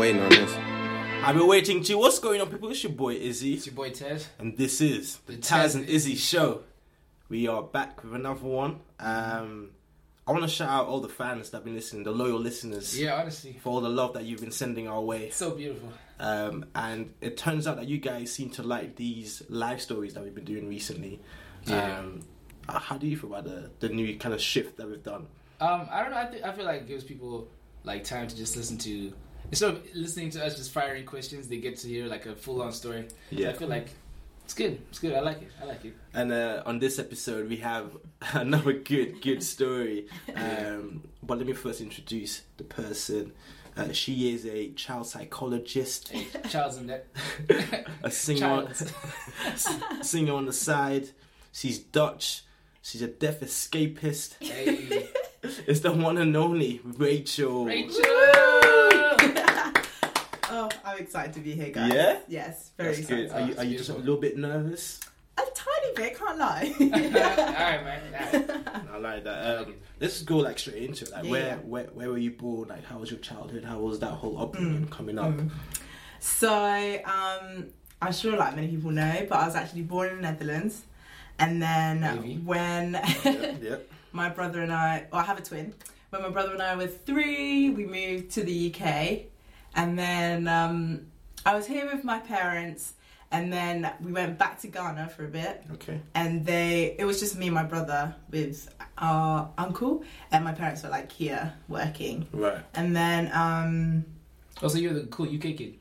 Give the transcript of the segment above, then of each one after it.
waiting on this. I've been waiting to. What's going on, people? It's your boy Izzy, It's your boy Ted. and this is the, The Taz Taz and Izzy show. We are back with another one. Um, I want to shout out all the fans that have been listening, the loyal listeners, Yeah, honestly, for all the love that you've been sending our way. it's so beautiful. Um, and it turns out that you guys seem to like these life stories that we've been doing recently. Yeah. Um, how do you feel about the, the new kind of shift that we've done? Um, I don't know. I, th- I feel like it gives people like time to just listen to instead of listening to us just firing questions, they get to hear like a full on story. So I feel like it's good. It's good. I like it. I like it. And uh, on this episode, we have another good, good story. Um, but let me first introduce the person. Uh, she is a child psychologist, Hey, child's in that. a singer, Child. singer on the side. She's Dutch. She's a deaf escapist. Hey, It's the one and only Rachel. Rachel. Oh, I'm excited to be here, guys. Yeah? Yes, very That's good. excited. Are you, are you just a little bit nervous? A tiny bit, can't lie. All right, man. I like that. Um, let's go like straight into it. Like, Yeah, where, where, where were you born? Like, how was your childhood? How was that whole upbringing coming up? Mm. so, um, I'm sure like many people know, but I was actually born in the Netherlands. And then Maybe. when Yep, yep. my brother and I, well, I have a twin. When my brother and I were three, we moved to the UK. And then um, I was here with my parents. And then we went back to Ghana for a bit. Okay. and they it was just me and my brother with our uncle and my parents were like here working Right. and then um Oh, so you're the cool UK kid.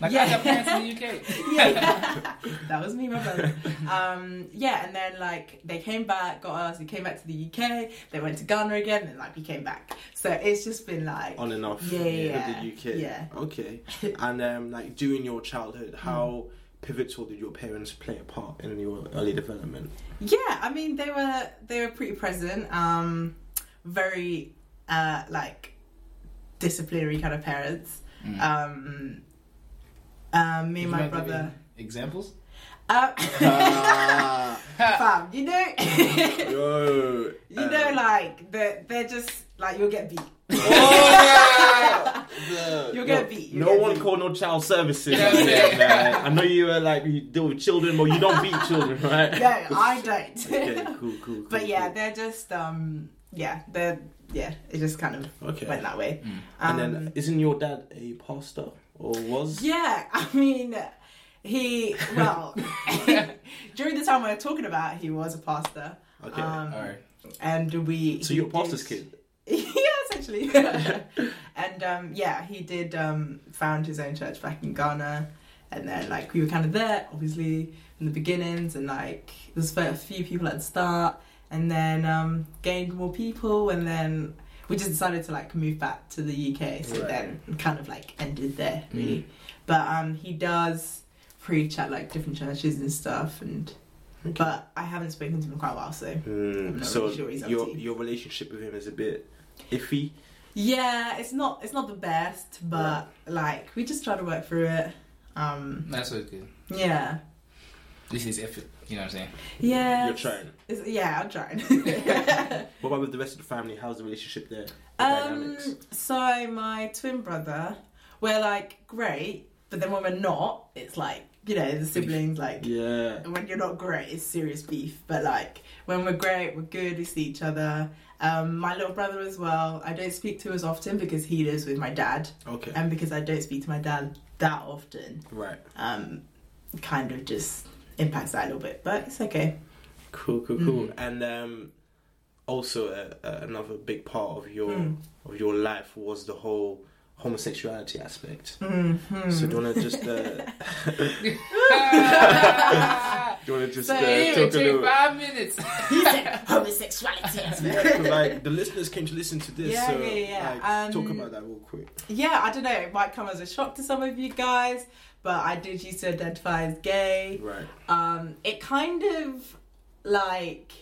Like Yeah. I got parents in the UK. yeah that was me my brother um yeah and then like they came back got us we came back to the uk they went to ghana again and like we came back so it's just been like On and off. Yeah, yeah, With the UK. yeah. Okay. and um, like during your childhood, how Mm. pivotal did your parents play a part in your early development? yeah i mean they were they were pretty present um very uh like disciplinary kind of parents Mm. um um me and my brother Examples? uh, fam you know yo. you know um, like they're, they're just like you'll get beat Oh, yeah. You'll get beat, you'll no get one beat. called no child services. Yeah, Yeah, yeah. I know you uh, like you deal with children, but you don't beat children, right? no i don't okay, cool, cool, cool. but yeah cool. they're just um yeah they're yeah it just kind of Okay. went that way And Um, then, isn't your dad a pastor or was? Yeah, I mean, he well during the time we were talking about, he was a pastor. Okay. Um, All right. and we. so you're a pastor's did- kid. yeah, essentially. and um, yeah, he did um, found his own church back in Ghana, and then like we were kind of there, obviously in the beginnings, and like there was a few people at the start, and then um, gained more people, and then we just decided to like move back to the UK. So Right. then kind of like ended there, really. But um, he does preach at like different churches and stuff, and but I haven't spoken to him in quite a while, so Mm, not so really sure he's your your relationship with him is a bit iffy. Yeah, it's not it's not the best, but like we just try to work through it. Um, That's what's good. yeah, At is it's effort. You know what I'm saying? yeah. You're trying. It's, yeah, I'm trying. What about with the rest of the family? How's the relationship there? The um, dynamics? so my twin brother, we're like great, but then when we're not, it's like you know the siblings like. Yeah. When you're not great, it's serious beef. But like when we're great, we're good. We see each other. Um, my little brother as well. I don't speak to as often because he lives with my dad, Okay. and because I don't speak to my dad that often. right. um, kind of just impacts that a little bit, but it's okay. Cool. Cool. Cool. Mm. And um, also uh, uh, another big part of your Mm. of your life was the whole homosexuality aspect. Mm-hmm. So do you want to just uh, do you want to just So uh, talk a took little? five minutes. homosexuality. Like the listeners came to listen to this, Yeah, so yeah, yeah. like, Um, talk about that real quick. yeah, I don't know. It might come as a shock to some of you guys, but I did used to identify as gay. Right. Um, it kind of like,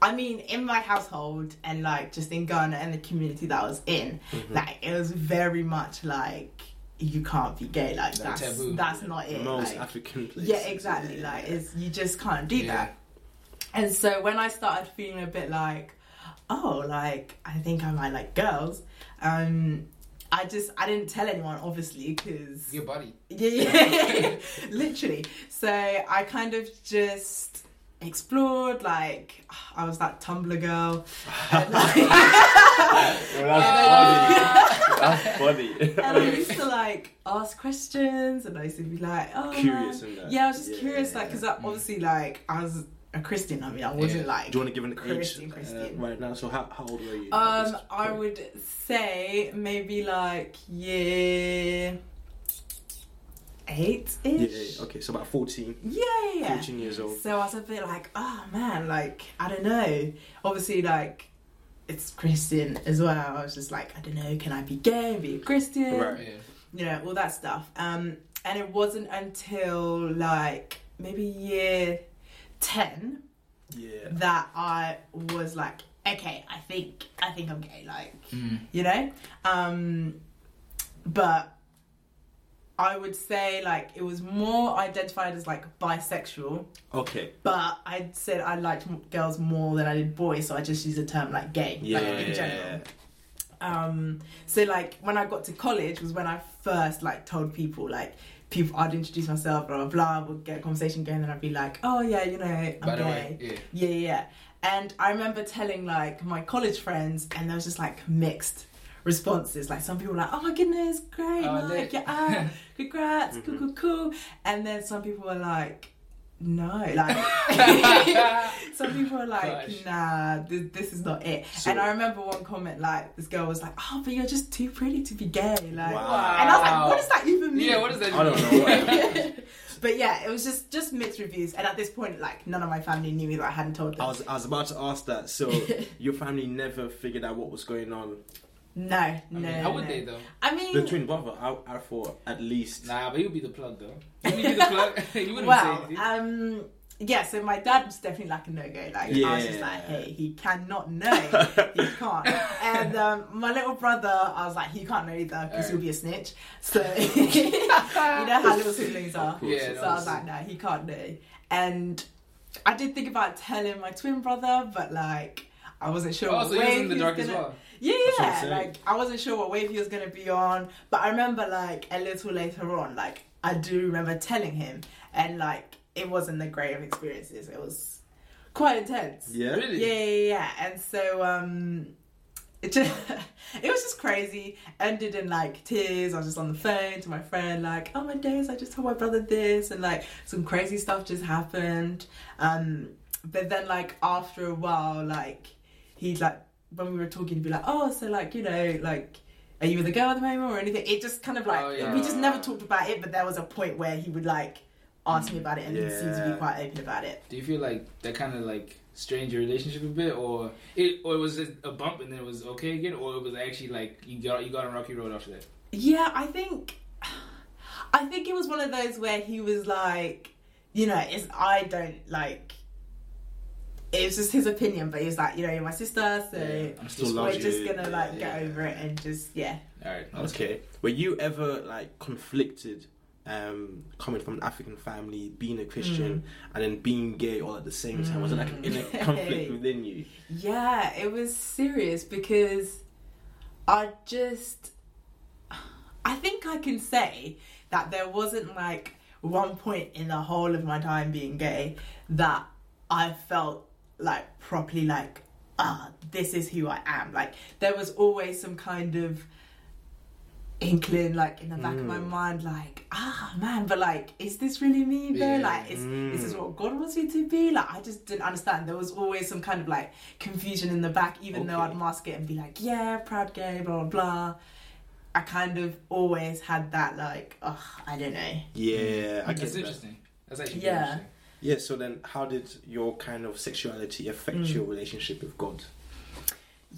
I mean, in my household and like just in Ghana and the community that I was in, Mm-hmm. like it was very much like you can't be gay. Like that's taboo. that's not it. Most like, African places. Yeah, exactly. Yeah, like yeah. it's you just can't do Yeah. that. And so when I started feeling a bit like, oh, like I think I might like girls, um, I just I didn't tell anyone obviously because Your buddy. yeah, yeah, literally. So I kind of just explored like I was that Tumblr girl. And, like, That's funny. and I used to like ask questions, and I used to be like, "Oh, Curious. Yeah, I was just Yeah, curious, like, yeah, because obviously, like, I was a Christian. I mean, I wasn't Yeah. like. Do you want to give an Christian, age Christian. Uh, right now? So how, how old were you? Um, I would say maybe like year eight Yeah, ish. yeah, okay, so about 14, Yeah, yeah, yeah. 14 years old. So I was a bit like, oh man, like I don't know. Obviously, like it's Christian as well. I was just like, I don't know, can I be gay and be a Christian? Right. Yeah. You know, all that stuff. Um, and it wasn't until like maybe year ten Yeah. that I was like, okay, I think I think I'm gay. Like Mm. you know um but i would say like it was more identified as like bisexual Okay. but i said i liked girls more than i did boys so i just used the term like gay Yeah. like in general um so like when i got to college was when i first like told people like people i'd introduce myself blah blah blah would get a conversation going and i'd be like oh yeah you know i'm By gay way, yeah. yeah, yeah. And I remember telling like my college friends, and there was just like mixed responses. Like some people were like, "Oh my goodness, great! Oh, like, yeah, ah, congrats, cool, Mhm. cool, cool." And then some people were like, "No," like some people are like, Gosh. "Nah, this, this is not it." So- and I remember one comment like this girl was like, "Oh, but you're just too pretty to be gay." Like, Wow. and I was like, "What does that even mean?" Yeah, what does that I don't know. but yeah, it was just just mixed reviews, and at this point, like none of my family knew me that I hadn't told them. I was, I was about to ask that. So your family never figured out what was going on. No, I no. mean, how would no. they though? I mean, The twin brother, I, I thought at least. Nah, but you'd be the plug though. You'd be the plug. you wouldn't well, say anything. um, yeah. So my dad was definitely like a no go. Like I was just like, hey, he cannot know, he can't. And um, my little brother, I was like, he can't know either because he'll be a snitch. So you know how little siblings are. Yeah, So no, I was like, no, he can't know. And I did think about telling my twin brother, but like. I wasn't sure. oh, what so you was in the dark gonna... as well. Yeah, That's what yeah. Like I wasn't sure what wave he was gonna be on, but I remember like a little later on, like I do remember telling him, and like it wasn't the great of experiences. It was quite intense. Yeah. Really? Yeah, yeah, yeah. And so um, it just it was just crazy. Ended in like tears. I was just on the phone to my friend, like, "Oh my days! I just told my brother this," and like some crazy stuff just happened. Um, but then like after a while, like he'd like when we were talking, he'd be like, "Oh, so like you know like." Are you with a girl at the moment or anything? It just kind of like Oh, yeah. we just never talked about it, but there was a point where he would like ask me about it, and he seemed to be quite open about it. Do you feel like that kind of like strained your relationship a bit, or it, or was it a bump and then it was okay again, or it was actually like you got you got on rocky road after that? Yeah, I think I think it was one of those where he was like, you know, it's I don't like it was just his opinion, but he was like, you know, you're my sister, so Yeah, I'm still Still we're loves just you. gonna like Yeah, get yeah. over it and just yeah. All right. Okay. Were you ever like conflicted um, coming from an African family, being a Christian, and then being gay all at the same time? Was it like an inner Mm. conflict within you? Yeah, it was serious because I just I think I can say that there wasn't like one point in the whole of my time being gay that I felt like properly like ah this is who I am. Like there was always some kind of inkling like in the back of my Mm. mind like ah man but like is this really me though Yeah. like is, is this Mm. what God wants me to be like I just didn't understand there was always some kind of like confusion in the back even though I'd mask it and be like yeah proud gay blah blah blah I kind of always had that like oh I don't know Yeah, I guess. That. interesting. That's actually Yeah. Yeah. So then, how did your kind of sexuality affect Mm. your relationship with God?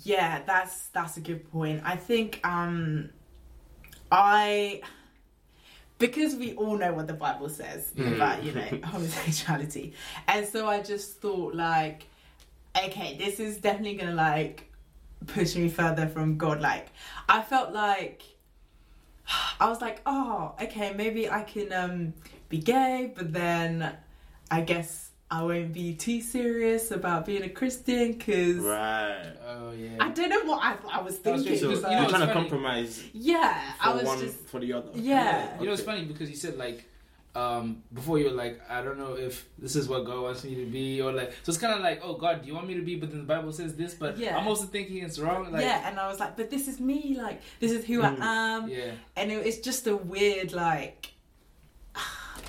Yeah, that's that's a good point. I think um I because we all know what the Bible says Mm. about, you know, homosexuality. And so I just thought like okay, this is definitely going to like push me further from God like I felt like I was like, "Oh, okay, maybe I can um be gay, but then I guess I won't be too serious about being a Christian because Right. Oh yeah. I don't know what I, I was thinking. So you're you know, trying it's to compromise yeah, for I was one just for the other. Yeah. You know, it's Okay. funny because you said like um, before you were like, I don't know if this is what God wants me to be, or like, so it's kind of like, oh God, do you want me to be? But then the Bible says this, but Yeah. I'm also thinking it's wrong. Like, yeah, and I was like, but this is me. Like this is who Mm. I am, yeah, and it, it's just a weird like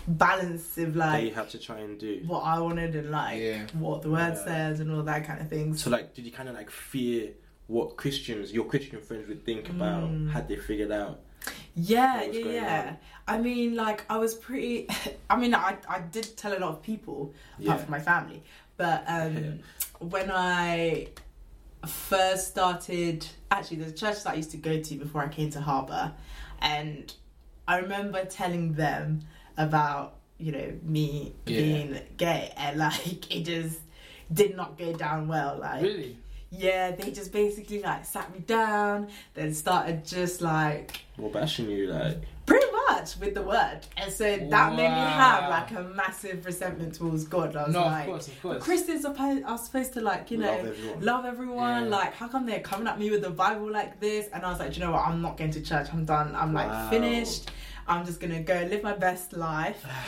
balance of that you like have to try and do. what I wanted and like Yeah. what the word Yeah. says and all that kind of things. So like, did you kind of like fear what Christians, your Christian friends would think about Mm. had they figured out? Yeah, what was yeah, going yeah. on? I mean, like, I was pretty. I mean, I I did tell a lot of people apart Yeah. from my family, but um, when I first started, actually, there's a church that I used to go to before I came to Harbour, and I remember telling them about you know me Yeah. being gay, and like it just did not go down well. Like, really. yeah, they just basically like sat me down, then started just like Well, bashing you like. pretty much with the word, and so that made me have like a massive resentment towards God. I was No, like, of course, of but course. Christians are, po- are supposed to like you know love everyone. love everyone. Yeah. Like, how come they're coming at me with the Bible like this? And I was like, "Do you know what? I'm not going to church. I'm done. I'm like Wow. finished. I'm just gonna go live my best life.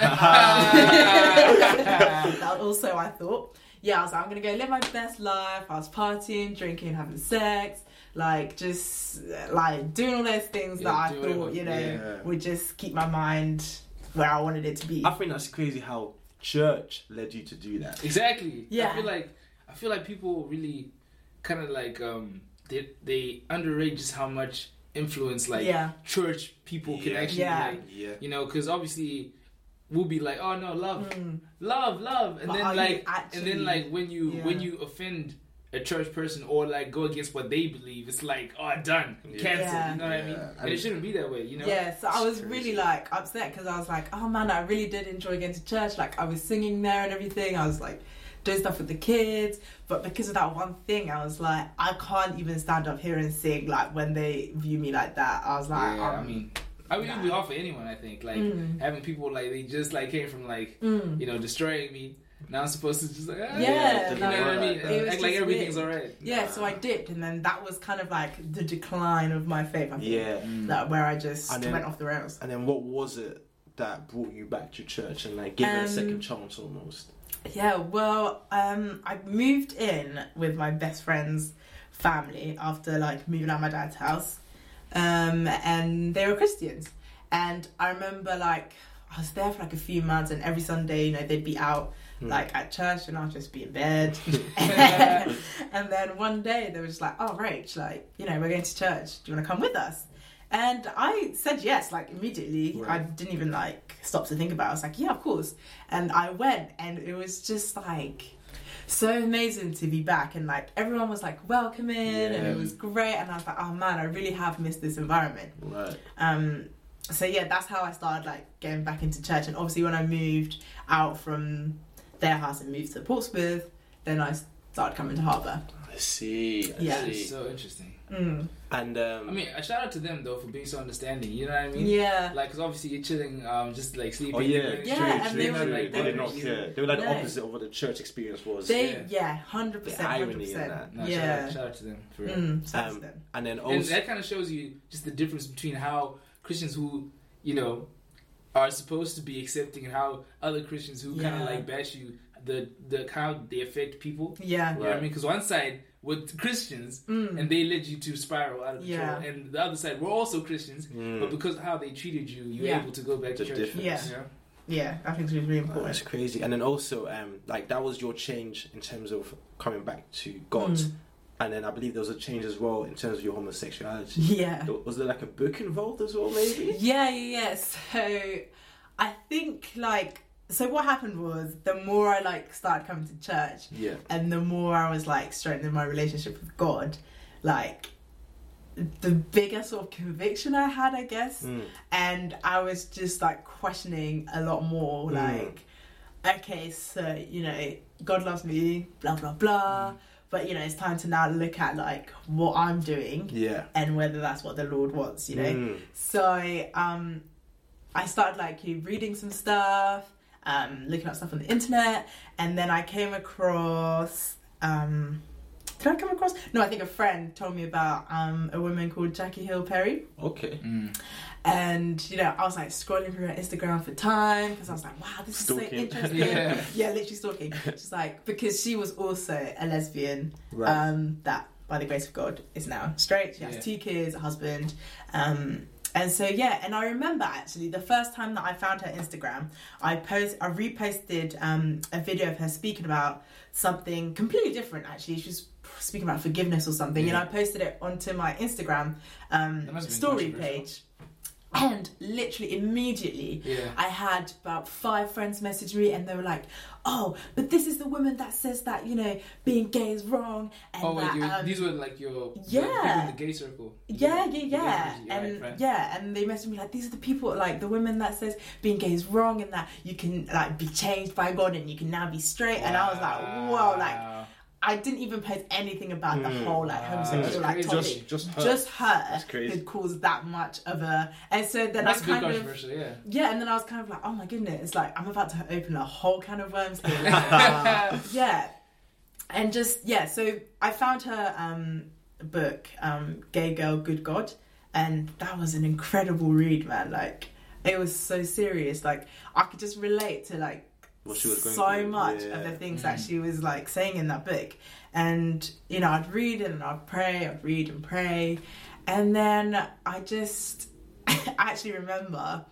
that also, I thought, yeah, I was like, I'm gonna go live my best life. I was partying, drinking, having sex, like just like doing all those things Yeah, that I thought, whatever. you know, Yeah. would just keep my mind where I wanted it to be. I think that's crazy how church led you to do that. Exactly. Yeah. I feel like I feel like people really kind of like um they they underrate just how much influence like yeah, church people can actually Yeah. like Yeah. you know because obviously we'll be like oh no love Mm. love love and But then like actually- and then like when you Yeah. when you offend a church person or like go against what they believe it's like oh done Yeah. cancelled Yeah. you know what I mean Yeah. and it shouldn't be that way you know Yeah, so I was It's really like upset because I was like, oh man, I really did enjoy going to church. Like I was singing there and everything. I was like doing stuff with the kids, but because of that one thing, I was like, I can't even stand up here and sing. Like when they view me like that, I was like, yeah um, I mean I mean it would be hard for anyone I think like Mm. having people like they just like came from like mm. you know destroying me now I'm supposed to just like ah, Yeah, you know what I no, mean it was act like everything's weird. alright yeah. So I did, and then that was kind of like the decline of my faith. I think, Yeah. Mm. that where I just then- went off the rails. And then what was it that brought you back to church and like gave it a Um, second chance almost? Yeah, well, um, I moved in with my best friend's family after like moving out of my dad's house, um, and they were Christians. And I remember like I was there for like a few months, and every Sunday, you know, they'd be out Hmm. like at church, and I'd just be in bed. and then one day they were just like, "Oh, Rach, like you know, we're going to church. Do you want to come with us?" And I said yes, like immediately. I didn't even like stop to think about. it. I was like, "Yeah, of course." And I went, and it was just like so amazing to be back, and like everyone was like welcoming, and it was great. And I was like, "Oh man, I really have missed this environment." Right. Um, so yeah, that's how I started like getting back into church. And obviously, when I moved out from their house and moved to Portsmouth, then I started coming to Harbour. I see. I Yeah. See. so interesting Mm. And um, I mean a shout out to them though for being so understanding you know what I mean Yeah. like because obviously you're chilling um just like sleeping oh yeah, doing Yeah, true, and true, they you were- like, they did not you- care. They were like the opposite of what the church experience was. They Yeah. yeah, hundred percent. irony hundred in that. No, shout, Yeah. out, shout out to them for real Mm, Um, them. and then and also, that kind of shows you just the difference between how Christians who you know are supposed to be accepting and how other Christians who kind of like bash you the the how they affect people Yeah. you know what I mean because one side with Christians Mm. and they led you to spiral out of control Yeah. and the other side were also Christians Mm. but because of how they treated you you're Yeah. able to go back to church difference. Yeah. you yeah, I think it's really Oh, important. that's crazy. And then also, um, like that was your change in terms of coming back to God. Mm. And then I believe there was a change as well in terms of your homosexuality. Yeah. Was there like a book involved as well, maybe? Yeah, yeah, yeah. So I think like so what happened was the more I like started coming to church Yeah. and the more I was like strengthening my relationship with God, like the bigger sort of conviction I had, I guess. Mm. And I was just like questioning a lot more Mm. like okay, so you know, God loves me, blah blah blah. But you know, it's time to now look at like what I'm doing Yeah. and whether that's what the Lord wants, you know. Mm. So um, I started like you reading some stuff, um, looking up stuff on the internet, and then I came across. Um, did I come across? No, I think a friend told me about um, a woman called Jackie Hill Perry. Okay. Mm. And you know, I was like scrolling through her Instagram for time because I was like, "Wow, this Stalking. is so interesting." Yeah. yeah, literally stalking. Just like because she was also a lesbian Right. um, that, by the grace of God, is now straight. She has Yeah. two kids, a husband. Um, and so yeah, and I remember actually the first time that I found her Instagram, I post, I reposted um, a video of her speaking about something completely different. Actually, she was speaking about forgiveness or something, and I posted it onto my Instagram um, That must have been story page. And literally immediately, Yeah. I had about five friends message me, and they were like, "Oh, but this is the woman that says that you know being gay is wrong." And Oh that, you, um, these were like your the Yeah. people in the gay circle. yeah, yeah, The gay yeah, and right, right. yeah, and they messaged me like, "These are the people, like the women that says being gay is wrong, and that you can like be changed by God, and you can now be straight." And I was like, "Whoa!" Like Wow. I didn't even post anything about the Mm. whole like Wow. homosexual like That's topic. Just, just her. Just her That's crazy. had caused that much of a, and so then That's I a bit kind of yeah. yeah, and then I was kind of like, oh my goodness, it's like I'm about to open a whole can of worms here. Uh, yeah, and just yeah, so I found her um, book, um, "Gay Girl, Good God," and that was an incredible read, man. Like it was so serious. Like I could just relate to like What she was going so through, much yeah. of the things that Mhm. she was like saying in that book. And you know, I'd read it and I'd pray, I'd read and pray, and then I just I actually remember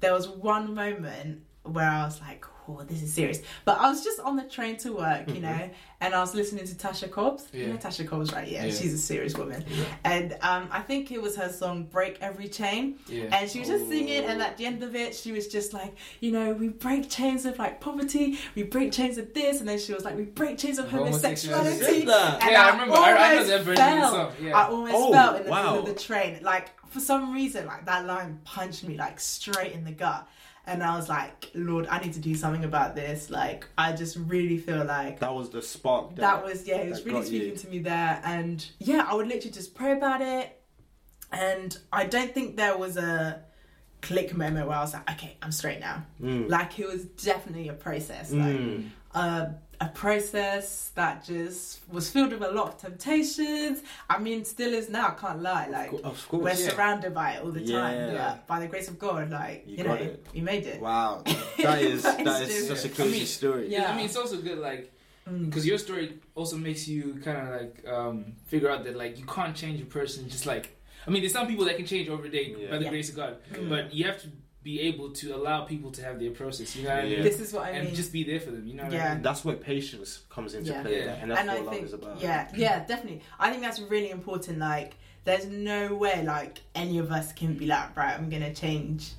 there was one moment where I was like, "Oh, this is serious." But I was just on the train to work, you Mhm. know, and I was listening to Tasha Cobbs. You know Tasha Cobbs, right? Yeah, Yeah. she's a serious woman. Yeah. And um, I think it was her song "Break Every Chain." Yeah. And she was just singing, and at the end of it, she was just like, you know, we break chains of like poverty, we break chains of this, and then she was like, we break chains of Homosexuality. homosexuality. And yeah, I I remember. I, I know almost that version of the fell. song. I Yeah. almost Oh, felt in the wow. middle of the train. Like for some reason, like that line punched me like straight in the gut, and I was like, Lord, I need to do something about this. Like I just really feel like That was the spark. that was yeah, it was really got you. speaking to me there, and yeah, I would literally just pray about it, and I don't think there was a click moment where I was like, okay, I'm straight now. Mm. Like it was definitely a process, like Mm. a a process that just was filled with a lot of temptations. I mean, still is now. I can't lie. Like Of we're yeah. surrounded by it all the time. Yeah. By the grace of God, like You you, know, it. you made it. Wow. That is That that is is such a crazy mean, story. Yeah. I mean, it's also good, like, Mm. because your story also makes you kind of like um, figure out that like you can't change a person just like. I mean, there's some people that can change over day Yeah. by the Yeah. grace of God, Yeah. but you have to be able to allow people to have their process. You know what I mean? This is what I mean. and mean. just be there for them. You know what Yeah. I mean? That's where patience comes into Yeah. play, Yeah. and that's and what I love think, is about. yeah, yeah, definitely. I think that's really important. Like, there's no way like any of us can be like, right, I'm gonna change,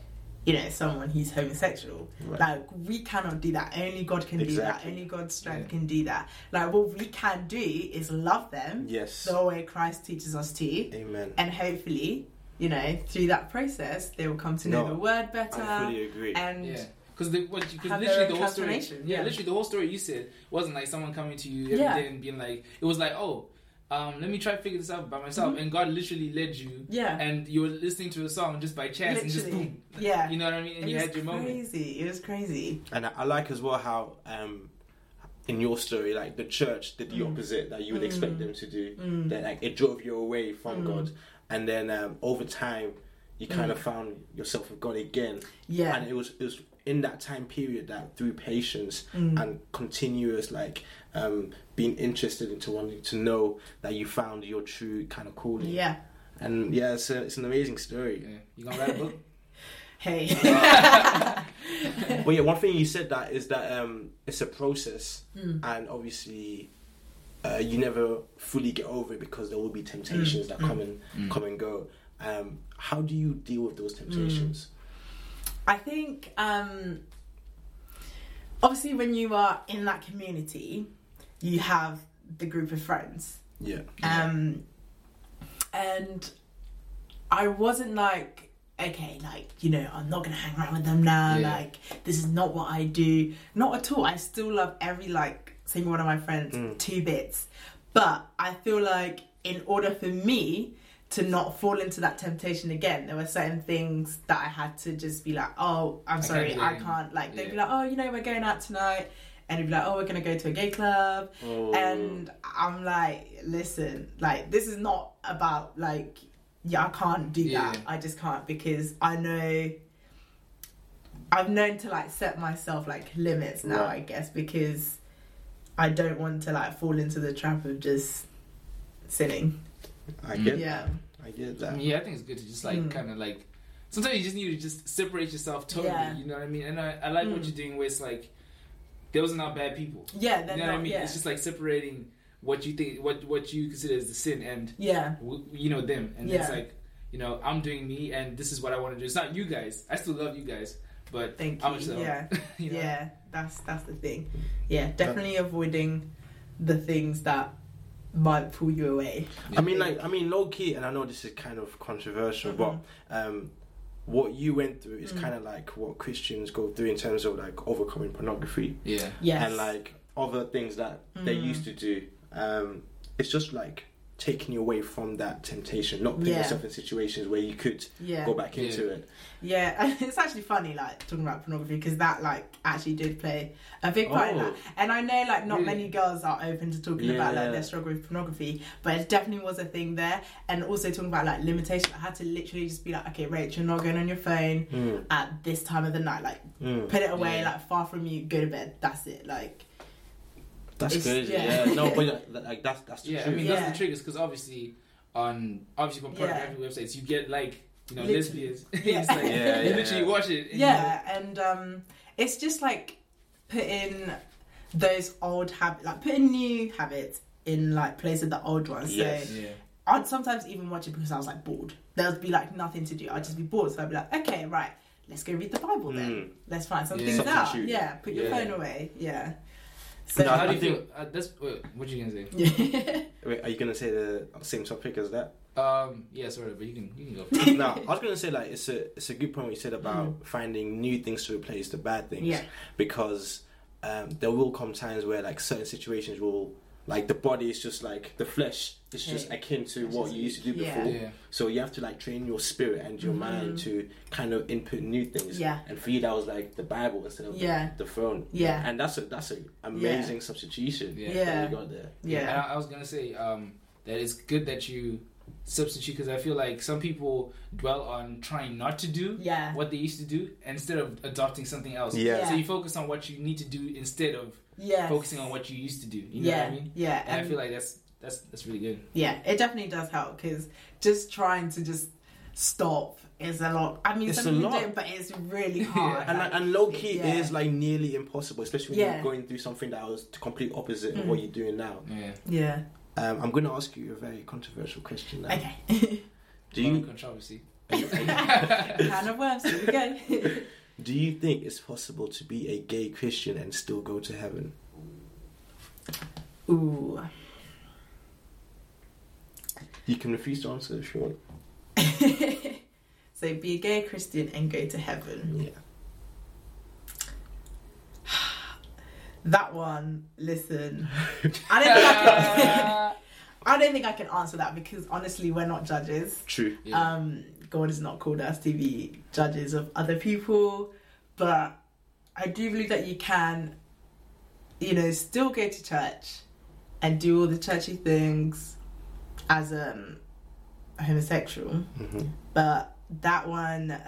you know, someone who's homosexual. Right. Like, we cannot do that. Only God can do that. Only God's strength Yeah. can do that. Like, what we can do is love them Yes. the way Christ teaches us to, Amen. and hopefully, you know, through that process, they will come to know No, the word better. I fully agree. and Yeah. Because the what you, cause literally the whole story, yeah, yeah. literally the whole story you said wasn't like someone coming to you every day Yeah. and being like, it was like, oh, um, let me try to figure this out by myself, Mhm. and God literally led you, yeah, and you were listening to a song just by chance, and just literally, boom, yeah. you know what I mean, and it you was had your moment. crazy. It was crazy. And I, I like as well how um, in your story, like the church did the Mm. opposite that you would Mm. expect them to do. Mm. That like it drove you away from Mm. God, and then um, over time you kind Mm. of found yourself with God again. Yeah. And it was it was in that time period that through patience Mm. and continuous like um, being interested into wanting to know that you found your true kind of calling. yeah. And yeah, it's, a, it's an amazing story. Yeah. You gonna write a book? Hey. But yeah, one thing you said that is that um, it's a process, Mm. and obviously uh, you never fully get over it because there will be temptations Mm, that mm, come and Mm. come and go. Um, how do you deal with those temptations? I think um, obviously when you are in that community, you have the group of friends. Yeah, Um, and I wasn't like, okay, like, you know, I'm not gonna hang around with them now. Yeah. Like, this is not what I do. Not at all. I still love every, like, single one of my friends, Mm. two bits. But I feel like in order for me to not fall into that temptation again. There were certain things that I had to just be like, oh, I'm I sorry, can't I can't. Like they'd be like, oh, you know, we're going out tonight, and they'd be like, oh, we're gonna go to a gay club, Oh. and I'm like, listen, like this is not about like, yeah, I can't do Yeah. that. I just can't because I know. I've known to like set myself like limits now, Right. I guess, because I don't want to like fall into the trap of just sinning. I get, Yeah. I get I that. mean, yeah, I think it's good to just like Mm. kind of like. Sometimes you just need to just separate yourself totally. Yeah. You know what I mean? And I, I like what Mm. you're doing where it's like those are not bad people. Yeah, You they're know not. what I mean? Yeah. It's just like separating what you think, what what you consider as the sin, and yeah. w- you know them, and it's like you know I'm doing me, and this is what I want to do. It's not you guys. I still love you guys, but Thank I'm you. just, Yeah. you know? Yeah. That's that's the thing. Yeah, definitely avoiding the things that might pull you away. I mean, like, I mean, low key, and I know this is kind of controversial, but um, what you went through is Mm. kind of like what Christians go through in terms of like overcoming pornography yeah, Yes. and like other things that they Mm. used to do. Um, it's just like taking you away from that temptation, not putting Yeah. yourself in situations where you could yeah. go back into Yeah. it. Yeah, and it's actually funny, like talking about pornography, because that like actually did play a big part in Oh. that. And I know like not Really? many girls are open to talking about like their struggle with pornography, but it definitely was a thing there. And also talking about like limitation, I had to literally just be like, okay, Rach, you're not going on your phone Mm, at this time of the night. Like mm. put it away, Yeah. like far from you, go to bed. That's it. Like That's It's- crazy. yeah. Yeah. no, but like, like that's that's the yeah. I truth. mean, Yeah. that's the triggers because obviously on obviously on pornography websites you get like you know Literally. lesbians. Yeah. it's like Yeah, you yeah. literally watch it. and yeah, and um, it's just like putting those old habits, like putting new habits in like place of the old ones. Yes. So yeah. I'd sometimes even watch it because I was like bored. There'd be like nothing to do. I'd just be bored. So I'd be like, okay, right, let's go read the Bible then. Mm. Let's find some Yeah. things out. Yeah, put your Yeah. phone away. Yeah. So No, how do you think- feel? Uh, that's wait, what you gonna say? Wait, are you gonna say the same topic as that? Um, yeah, sort of, but you can you can go. For it. no, I was gonna say like it's a it's a good point what you said about finding new things to replace the bad things. Mm. Yeah. Because um, there will come times where like certain situations will like the body is just like the flesh is just Yeah. akin to It's what just- you used to do yeah. before. Yeah, So you have to like train your spirit and your Mhm. mind to kind of input new things. Yeah. And for you that was like the Bible instead of Yeah. the, the throne. Yeah. And that's a that's an amazing substitution. Yeah. that Yeah. you got there. And Yeah. I, I was gonna say um, that it's good that you substitute because I feel like some people dwell on trying not to do Yeah. what they used to do instead of adopting something else. Yeah. So you focus on what you need to do instead of Yeah. focusing on what you used to do. You know yeah. what I mean? Yeah. And, I feel like that's that's that's really good. Yeah, it definitely does help because just trying to just stop is a lot. I mean, It's some a people lot. do it, but it's really hard. And, like, and low key yeah. it is like nearly impossible, especially when Yeah. you're going through something that was the complete opposite of Mm. what you're doing now. Yeah. yeah. Um, I'm going to ask you a very controversial question now. Okay. Do you controversy? Can of worms. Here we go. Do you think it's possible to be a gay Christian and still go to heaven? Ooh. You can refuse to answer if you want. so be a gay Christian and go to heaven. Yeah. That one. Listen, I don't think I can. I don't think I can answer that because honestly, we're not judges. True. Yeah. Um, God has not called us to be judges of other people, but I do believe that you can, you know, still go to church and do all the churchy things as um, a homosexual. hmm But that one,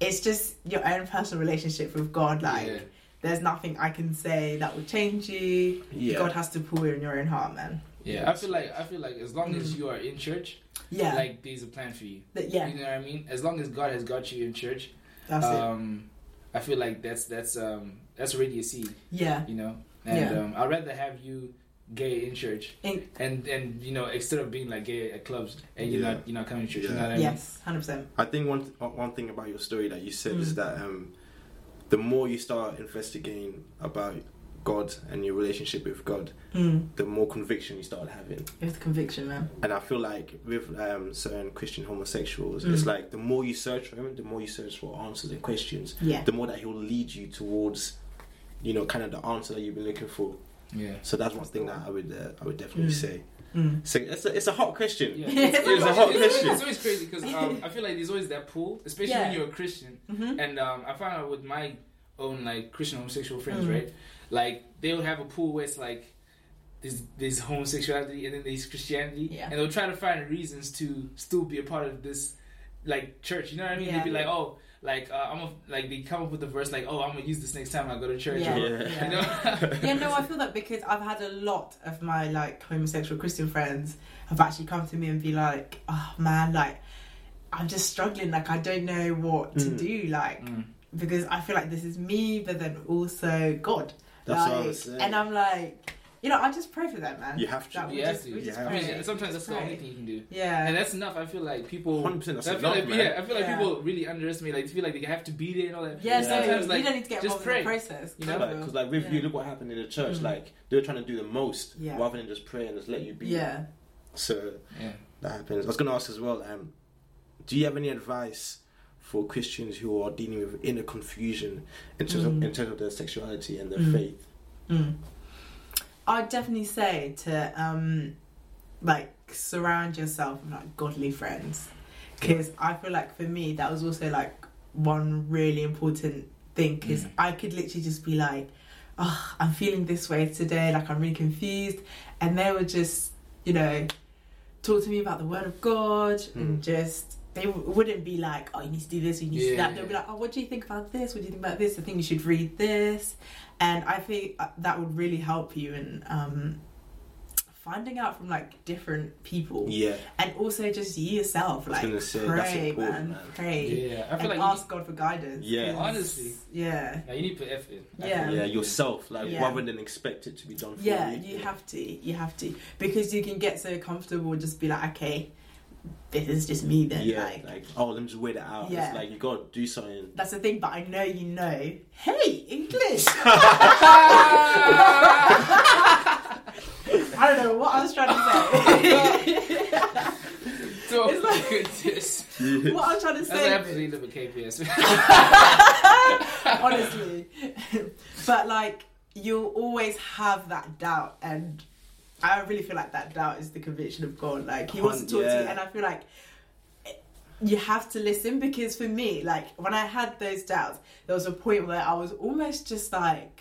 it's just your own personal relationship with God. Like, yeah. there's nothing I can say that would change you. Yeah. God has to pull you in your own heart, man. Yeah, I feel like I feel like as long as Mm. you are in church, Yeah, like there's a plan for you. Th- yeah, You know what I mean? As long as God has got you in church, that's it. um, I feel like that's that's um that's already a seed. Yeah, You know, and Yeah. um, I'd rather have you gay in church In- and and you know instead of being like gay at clubs and you're Yeah. not you're not coming to church. You know what I mean? yes, hundred percent. I think one th- one thing about your story that you said is Mm. that um, the more you start investigating about God and your relationship with God, Mm. the more conviction you start having. With conviction, man. And I feel like with um, certain Christian homosexuals, Mm. it's like the more you search for him, the more you search for answers and questions, Yeah, the more that he'll lead you towards, you know, kind of the answer that you've been looking for. Yeah. So that's one thing that. I would uh, I would definitely Mm. say. Mm. So it's a, it's a hot question. Yeah, It's it's, a hot it's, question. it's always crazy because um, I feel like there's always that pull, especially Yeah. when you're a Christian. Mhm. And um, I found out with my own like Christian homosexual friends, Mm. right? Like they would have a pool where it's like this there's homosexuality and then there's Christianity, Yeah. and they'll try to find reasons to still be a part of this like church. You know what I mean? Yeah. They'd be like, oh, like uh, I'm a, like they come up with the verse like, oh, I'm gonna use this next time I go to church. Yeah. Or, Yeah. You know? yeah, no, I feel that because I've had a lot of my like homosexual Christian friends have actually come to me and be like, "Oh man, like I'm just struggling. Like I don't know what to Mm. do. Like Mm. because I feel like this is me, but then also God. That's like, what I was saying. And I'm like, you know, I just pray for them, man. You have to. That we You have just- to. we You just have I to. mean, sometimes that's Just the only thing you can do. Yeah. And that's enough. I feel like people. 100% that's I feel enough, like man. yeah, I feel like Yeah. people really underestimate. Like, feel like they have to be there and all that. yeah, Yeah. so Sometimes, like, you don't need to get just involved in the process. You know? Kind of. Because like with Yeah. you, look what happened in the church. Mm. Like they were trying to do the most Yeah. rather than just pray and just let you be. Yeah. So Yeah. that happens. I was going to ask as well. Um, do you have any advice for Christians who are dealing with inner confusion in terms Mm. of in terms of their sexuality and their Mm. faith? Mm. I'd definitely say to um, like surround yourself with like godly friends, because I feel like for me that was also like one really important thing. Because Mm. I could literally just be like, "Oh, I'm feeling this way today. Like I'm really confused," and they would just, you know, talk to me about the Word of God and just. They wouldn't be like, oh, you need to do this, you need to do that. They'll be like, oh, what do you think about this? What do you think about this? I think you should read this and I think uh, that would really help you in um, finding out from like different people, Yeah, and also just you yourself. I was Like gonna say, pray, that's man, man. pray, Yeah. I feel and like ask God for guidance. Yeah. Honestly. yeah, you, now, you need to put effort. I Yeah. yeah, yourself, like Yeah. rather than expect it to be done for yeah. you. You have to, you have to, because you can get so comfortable, just be like, okay, this is just me then. yeah, Like, like oh, let me just wait it out. Yeah. It's like you gotta do something. that's the thing. But I know you know. Hey, English. I don't know what I was trying to say. So It's like- goodness. what I was trying to say. what happens when you KPS. honestly. but like you'll always have that doubt and I really feel like that doubt is the conviction of God. Like he wants to talk to you Yeah. and I feel like eh, you have to listen because for me, like when I had those doubts, there was a point where I was almost just like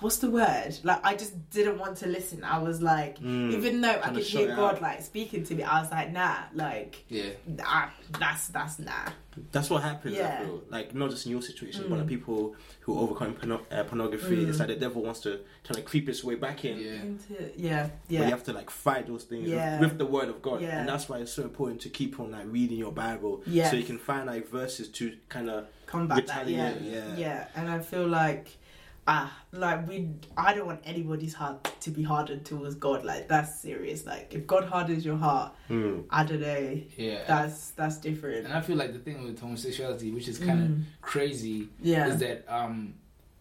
what's the word? Like I just didn't want to listen. I was like, Mm. even though I could hear God out. like speaking to me, I was like, nah, like yeah. nah, that's that's nah. That's what happens. I Yeah. feel like not just in your situation, Mm. but like people who overcome porno- uh, pornography. Mm. It's like the devil wants to kind of creep its way back in. Yeah. Into, yeah, But you have to like fight those things with- Yeah. with, the word of God, Yeah. and that's why it's so important to keep on like reading your Bible, Yes. so you can find like verses to kind of combat that. Yeah. Yeah, yeah, and I feel like ah, like we, I don't want anybody's heart to be hardened towards God. Like that's serious. Like if God hardens your heart, Mm. I don't know. Yeah. That's that's different. and I feel like the thing with homosexuality, which is kind of Mm. crazy, yeah. is that um,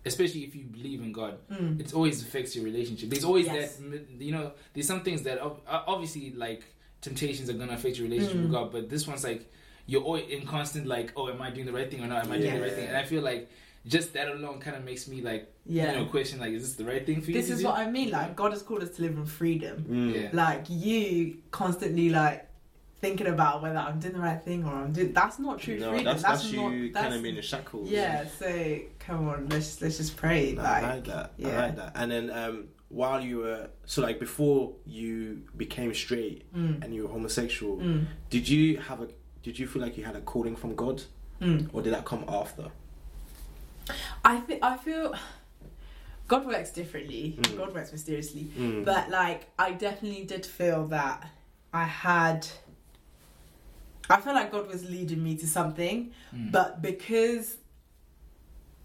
especially if you believe in God, Mm. it always affects your relationship. There's always Yes. that, you know, there's some things that obviously like temptations are gonna affect your relationship Mm. with God, but this one's like you're always in constant like, oh, am I doing the right thing or not? Am I doing the right thing? And I feel like just that alone kind of makes me like, Yeah. you know, question like, is this the right thing for you? This to is do? what I mean. Like God has called us to live in freedom. Mm. Yeah. Like you constantly like thinking about whether I'm doing the right thing or I'm doing. That's not true No, freedom. that's, that's, not. you that's, kind of in the shackles. Yeah. So come on, let's let's just pray. No, like, I like that. I like that. And then um, while you were so like before you became straight Mm. and you were homosexual, Mm. did you have a did you feel like you had a calling from God, Mm. or did that come after? I feel I feel God works differently. Mm. God works mysteriously. Mm. But like I definitely did feel that I had I feel like God was leading me to something, Mm. but because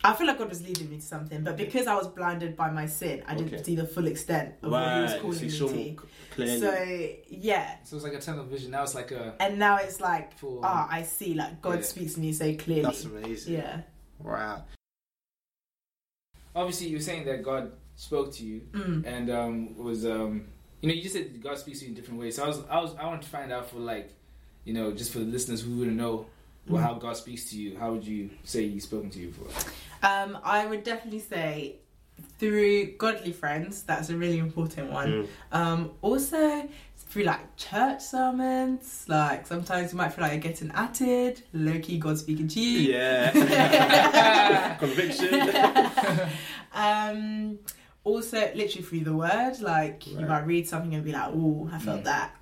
I feel like God was leading me to something, but because I was blinded by my sin, I didn't Okay. see the full extent of what He was calling so me you to. clearly. So yeah, So it's like a tunnel vision. Now it's like a and now it's like, full. ah, I see. Like God Yeah. speaks to me so clearly. That's amazing. Yeah. Wow. Obviously, you're saying that God spoke to you Mm. and um, was um, you know, you just said God speaks to you in different ways. So I was, I was, I wanted to find out for like, you know, just for the listeners who wouldn't know well, Mm. how God speaks to you. How would you say He's spoken to you before? Um, I would definitely say through godly friends. That's a really important one. Mm. Um, also through like church sermons. Like sometimes you might feel like you're getting atted. Low key, God speaking to you. Yeah. Conviction. um, also, literally through the word. Like you might read something and be like, "Oh, I felt Mm. that."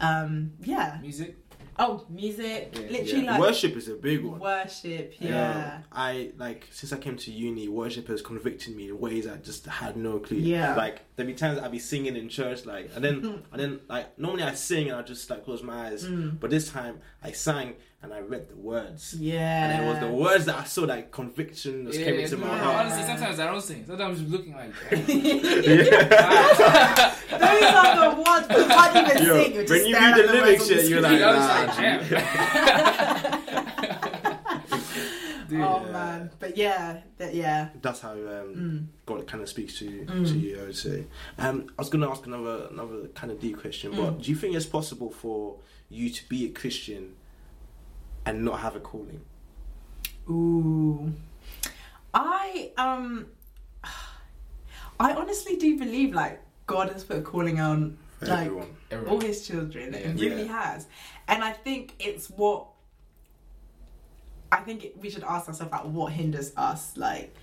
Um, yeah. Music. Oh, music. Yeah. Literally, Yeah. like Worship is a big one. worship. Yeah. I like since I came to uni, worship has convicted me in ways I just had no clue. Yeah. Like there be times I'd be singing in church, like and then and then like normally I sing and I just like close my eyes, Mm. but this time I sang and I read the words. Yeah. And it was the words that I saw that conviction just came into my yeah. heart. Honestly, sometimes I don't sing. Sometimes I'm just looking like. damn. Those are the ones you can't even Yo, sing. You're just when you staring read the the words lyrics, on the you're like, nah, like. Dude. oh Yeah. man, but yeah, that yeah. That's how um, Mm. God kind of speaks to Mm. to you. I would say. Um, I was going to ask another another kind of deep question, but Mm. do you think it's possible for you to be a Christian and not have a calling? Ooh, I um, I honestly do believe like God has put a calling on For Like- everyone. all His children. It Yeah. really has, and I think it's what. I think it, we should ask ourselves like what hinders us, like,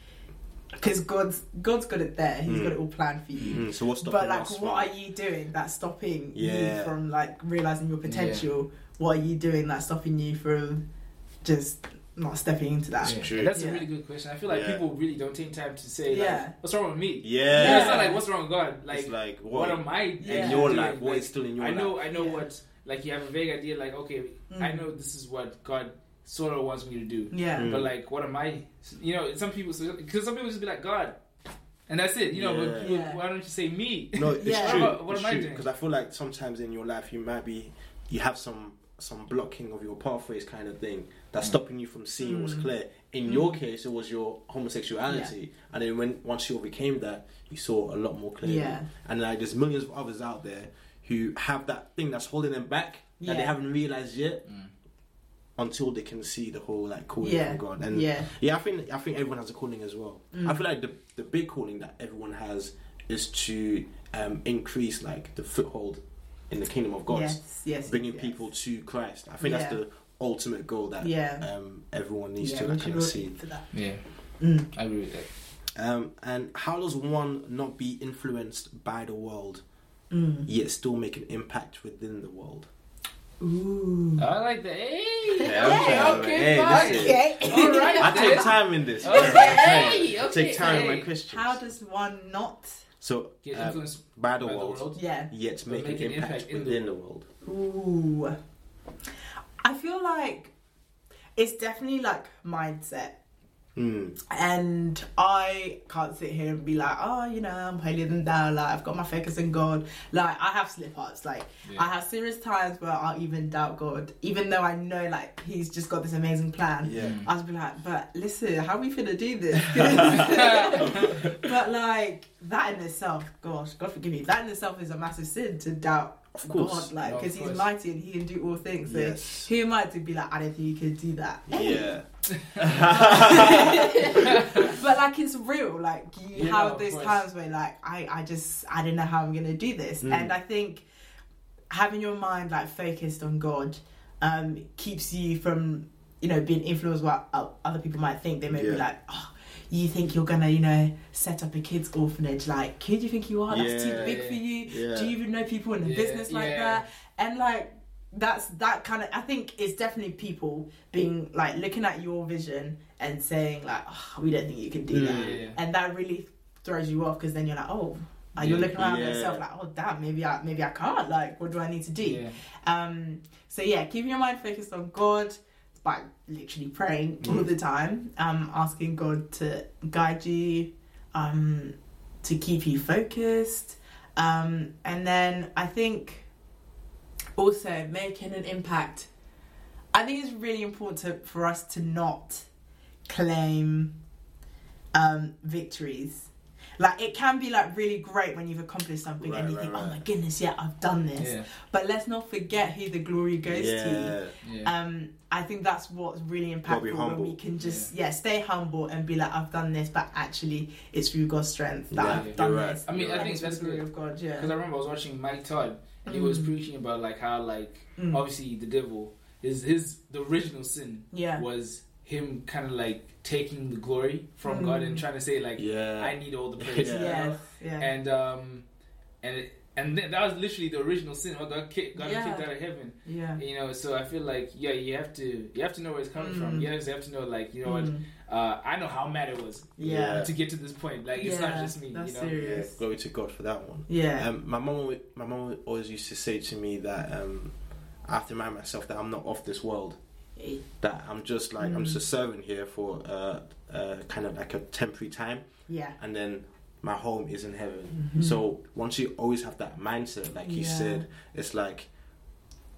because God's God's got it there. He's Mm. got it all planned for you. Mm, so what's stopping But like, us? what from- are you doing that's stopping Yeah. you from like realizing your potential? What are you doing that's stopping you from just not stepping into that? Yeah. true. That's Yeah. a really good question. I feel like Yeah. people really don't take time to say, like, Yeah. what's wrong with me? Yeah. You it's not like what's wrong with God. Like, it's like what, what, am I in Yeah. your doing? life? What Like, is still in your I life? know, I know Yeah. what. Like, you have a vague idea. Like, okay, Mm. I know this is what God sort of wants me to do. Yeah. Mm. But like, what am I? You know, some people because some people just be like God, and that's it. You know, Yeah. but people, Yeah. why don't you say me? No, it's Yeah. true. What am- what am I doing? Because I feel like sometimes in your life you might be, you have some some blocking of your pathways kind of thing that's stopping you from seeing what's Mm. clear. In Mm. your case, it was your homosexuality, and then when once you overcame that, you saw a lot more clearly. Yeah. And like, there's millions of others out there who have that thing that's holding them back that they haven't realized yet Mm. until they can see the whole like calling Yeah. from God. And Yeah. yeah, I think I think everyone has a calling as well. Mm. I feel like the the big calling that everyone has is to um, increase like the foothold in the kingdom of God, Yes. Yes. bringing yes. people to Christ. I think that's the ultimate goal that Yeah. um, everyone needs Yeah, to like, kind of see. aim for that. Yeah, Mm. I agree with that. Um, and how does one not be influenced by the world Mm. yet still make an impact within the world? Ooh. I like that. Hey, Yeah, okay, okay, okay, hey, Okay. All right, I take time in this. Okay, I okay, take time in hey. my questions. How does one not? So Get um, influenced by the by the world, world. Yeah. yet But make, make an an impact, impact in the within the world. Ooh. I feel like it's definitely like mindset. Mm. And I can't sit here and be like, oh, you know, I'm holier than thou. Like, I've got my focus on God. Like, I have slip ups. Like, Yeah. I have serious times where I'll even doubt God, even though I know, like, He's just got this amazing plan. Yeah. Mm. I'll be like, but listen, how are we finna do this? but like that in itself, gosh, God forgive me, that in itself is a massive sin to doubt Of course. God, like No, because He's mighty and He can do all things. So Yes. who am I to be like, I don't think you can do that? Yeah. but like it's real. Like you Yeah, have those times where like I, I just I don't know how I'm gonna do this, Mm. and I think having your mind like focused on God um, keeps you from you know being influenced by what other people might think. They may be like, oh, you think you're gonna you know set up a kids orphanage? Like who do you think you are? That's too Yeah. big for you. Yeah. Do you even know people in the Yeah, business like yeah. that? And like that's that kind of I think it's definitely people being like looking at your vision and saying like oh, we don't think you can do Mm. that Yeah. and that really throws you off because then you're like oh uh, you're looking around Yeah. yourself like oh damn maybe I maybe I can't like what do I need to do Yeah. um so yeah keeping your mind focused on God by literally praying all Mm. the time um asking God to guide you um to keep you focused. Um and then I think also making an impact. I think it's really important to, for us to not claim um, victories like it can be like really great when you've accomplished something and you right, think, oh my goodness, yeah, I've done this. Yeah. But let's not forget who the glory goes to. yeah. Yeah. Um, I think that's what's really Gotta impactful when we can just yeah. stay humble and be like, I've done this, but actually it's through God's strength that Yeah, I've you're done right. this. I mean, I and think it's for that's the glory good. of God. Yeah. Because I remember I was watching Mike Todd, and he was Mm. preaching about like how like Mm. obviously the devil his his the original sin Yeah. was him kind of like taking the glory from Mm. God and trying to say like Yeah. I need all the praise, Yeah. Yes. Yeah. and um and it, and th- that was literally the original sin. What got kicked, got Yeah. kicked out of heaven. yeah. You know, so I feel like yeah, you have to you have to know where it's coming from. Mm. You have to have to know like you know what Mm. uh, I know how mad it was Yeah. to get to this point. Like it's not just me. that's you know, Yeah, serious. glory to God for that one. Yeah. Um, my mom, my mom always used to say to me that um, I have to remind myself that I'm not of this world. That I'm just like I'm Mm. just a servant here for uh, uh, kind of like a temporary time, yeah. and then my home is in heaven. Mhm. So once you always have that mindset, like you Yeah. said, it's like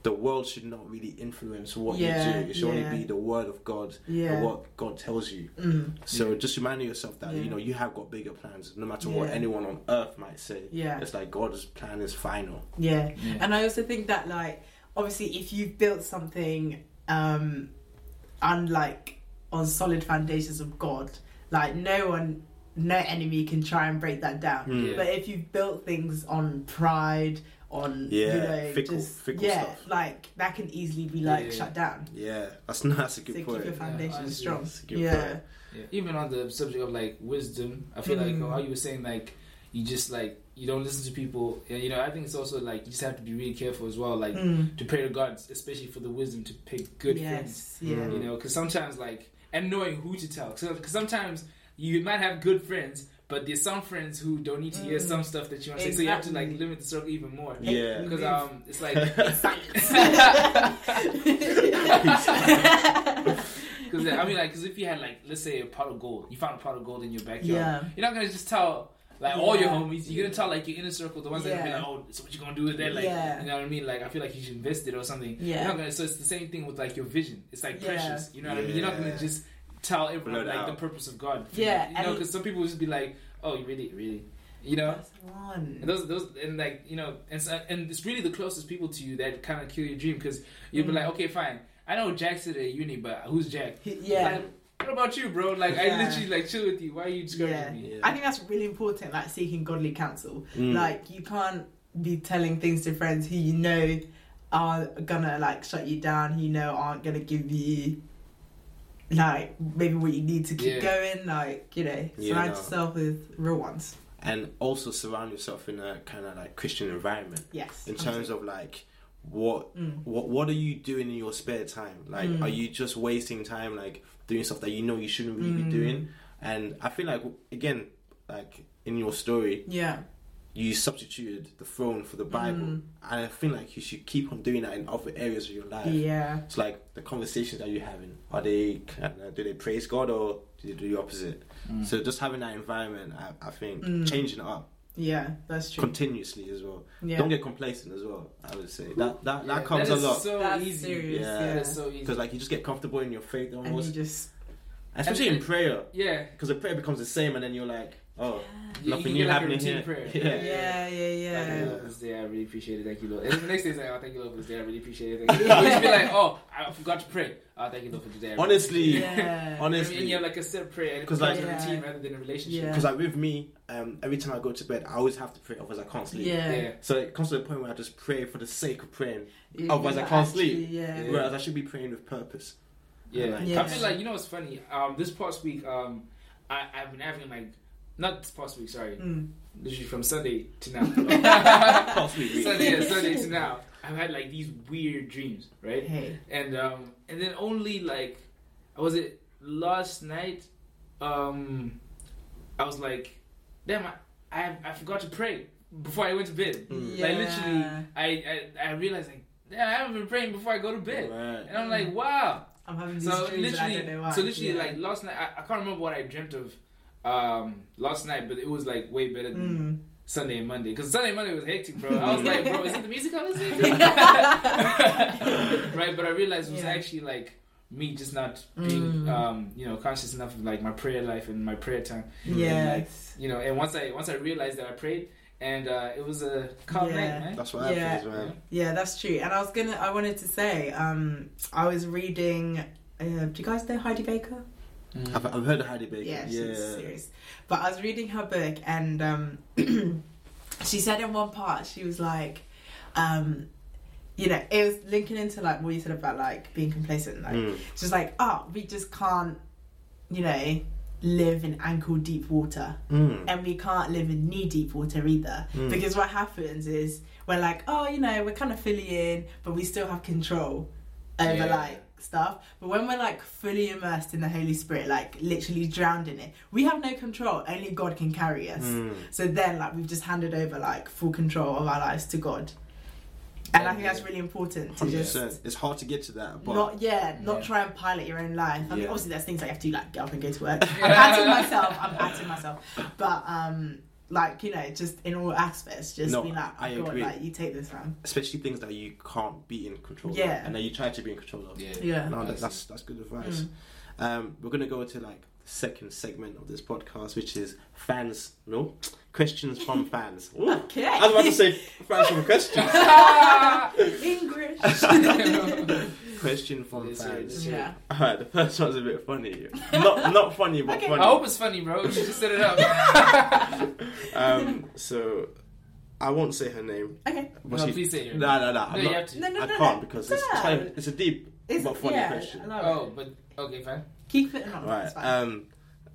the world should not really influence what Yeah, you do. It should yeah. only be the word of God Yeah. or what God tells you. Mm. So just remind yourself that Yeah. you know you have got bigger plans, no matter what anyone on earth might say. Yeah. It's like God's plan is final. Yeah. Yeah. And I also think that like obviously if you've built something um unlike on solid foundations of God, like no one no enemy can try and break that down. Mm. Yeah. But if you've built things on pride, on you Yeah, know, fickle- just fickle yeah, stuff. like that can easily be like Yeah. shut down. Yeah, that's that's a So good keep your foundation honestly, strong. that's a good Yeah. Yeah. Even on the subject of like wisdom, I feel Mm. like how you were saying like you just like you don't listen to people. And, you know, I think it's also like you just have to be really careful as well, like Mm. to pray to God, especially for the wisdom to pick good friends. Yeah. You know, because sometimes like and knowing who to tell, because sometimes you might have good friends. But there's some friends who don't need to hear Mm. some stuff that you want to say, so you have to like limit the circle even more. Yeah. Because um, it's like Because I mean, like, because if you had like, let's say a pot of gold, you found a pot of gold in your backyard. Yeah. You're not gonna just tell like all your homies. You're gonna tell like your inner circle, the ones that are Yeah. like, oh, so what you gonna do with that? Like, Yeah. you know what I mean? Like, I feel like you should invest it or something. Yeah. You're not gonna. So it's the same thing with like your vision. It's like Yeah. precious. You know what I mean? You're not gonna just tell everyone Blurt like the purpose of God. Yeah, You know, because some people will just be like, oh, you really, really. You know, one. and those, those, and like you know, and so, and it's really the closest people to you that kind of kill your dream because you'll be Mm. like, okay, fine, I know Jack's at uni, but who's Jack? yeah. Like, what about you, bro? Like, I literally like chill with you. Why are you discouraging Yeah. me? Yeah. I think that's really important, like seeking godly counsel. Mm. Like you can't be telling things to friends who you know are gonna like shut you down, who you know aren't gonna give you like maybe what you need to keep Yeah. going. Like, you know, Yeah, surround no. yourself with real ones. and also surround yourself in a kind of like Christian environment Yes. in terms of like what Mm. what what are you doing in your spare time? Like, Mm. are you just wasting time like doing stuff that you know you shouldn't really Mm. be doing? And I feel like again, like in your story, Yeah. you substituted the throne for the Bible, Mm. and I feel like you should keep on doing that in other areas of your life. Yeah. It's like the conversations that you're having. Are they do they praise God or do they do the opposite? Mm. So just having that environment, I, I think Mm. changing it up Yeah, that's true. continuously as well. Yeah. Don't get complacent as well. I would say that that, that Yeah, comes that a is lot So That's easy. serious, Yeah. yeah. That is so easy. because like you just get comfortable in your faith almost. and you just especially and- in prayer. Yeah. Because the prayer becomes the same, and then you're like, oh, You- nothing new like happening here. prayer. Yeah. Yeah, yeah, Thank you, yeah. Lord, for this day. I really appreciate it. Thank you, Lord. And the next day, it's like, oh, thank you, Lord, for this day. I really appreciate it. Thank you. Lord. You just be like, oh, I forgot to pray. Oh, thank you, Lord, for today. Really Honestly. Yeah. honestly. and you have like a set prayer, because like- like a Yeah. routine rather than a relationship. Yeah. Because like with me, um, every time I go to bed, I always have to pray, otherwise I can't sleep. Yeah. Yeah. So it comes to the point where I just pray for the sake of praying, You- Otherwise I can't actually- sleep. Yeah. Yeah. whereas I should be praying with purpose. Yeah. Like, Yeah. I feel like you know what's funny. Um, this past week, um, I I've been having like not this past week, sorry, Mm. literally from Sunday to now. Can't sleep, really. Sunday, yeah, Sunday to now. I've had like these weird dreams, right? Hey. And um, and then only like, was it last night? Um, I was like, damn, I I, I forgot to pray before I went to bed. Mm. Like literally, I, I I realized like, damn, I haven't been praying before I go to bed. Right. And I'm like, wow. I'm having these So dreams and I don't know literally, why. so literally, Yeah. like last night, I, I can't remember what I dreamt of um last night, but it was like way better than Mm. Sunday and Monday because Sunday and Monday was hectic, bro. I was like, bro, is it the music I was listening right, but I realized it was Yeah. actually like me just not being Mm. um, you know conscious enough of like my prayer life and my prayer time. Yes. You know, and once I once I realized that I prayed, and uh, it was a calm Yeah. night, man. That's what Yeah. happens, man. Yeah, that's true. And I was gonna, I wanted to say, um, I was reading. Uh, do you guys know Heidi Baker? Mm. I've, I've heard of Heidi Baker. Yeah, she's yeah. serious. But I was reading her book, and um, she said in one part, she was like, um, you know, it was linking into like what you said about like being complacent. Like, Mm. she's like, oh, we just can't, you know, live in ankle deep water, Mm. and we can't live in knee deep water either. Mm. Because what happens is we're like, oh, you know, we're kind of filling in, but we still have control over Yeah. like stuff. But when we're like fully immersed in the Holy Spirit, like literally drowned in it, we have no control. Only God can carry us. Mm. So then, like, we've just handed over like full control of our lives to God. And I think that's really important to Hundred just. It's hard to get to that, but not yeah, not Yeah. try and pilot your own life. I mean, Yeah. obviously there's things that you have to do, like get up and go to work. I'm patting myself. I'm patting myself. But um, like you know, just in all aspects, just No, be like, I God, agree. like you take this man. especially things that you can't be in control Yeah. of, and that you try to be in control of. Yeah. Yeah. No, that, that's that's good advice. Mm. Um, we're gonna go to like the second segment of this podcast, which is fans. No questions from fans. Ooh. Okay. I was about to say fans from questions. English. Question from Yes, fans. yes. yeah. Alright, the first one's a bit funny. Not not funny, but Okay. funny. I hope it's funny, bro. You just set it up. Um, so I won't say her name. Okay. but no, she- please say it. No, no, no. No, I'm you not- have to. No, no, I no, can't no. because it's, No. kind of, it's a deep It's, but funny yeah, question. Oh, but okay, fine. Keep it on. Right. It's fine. Um,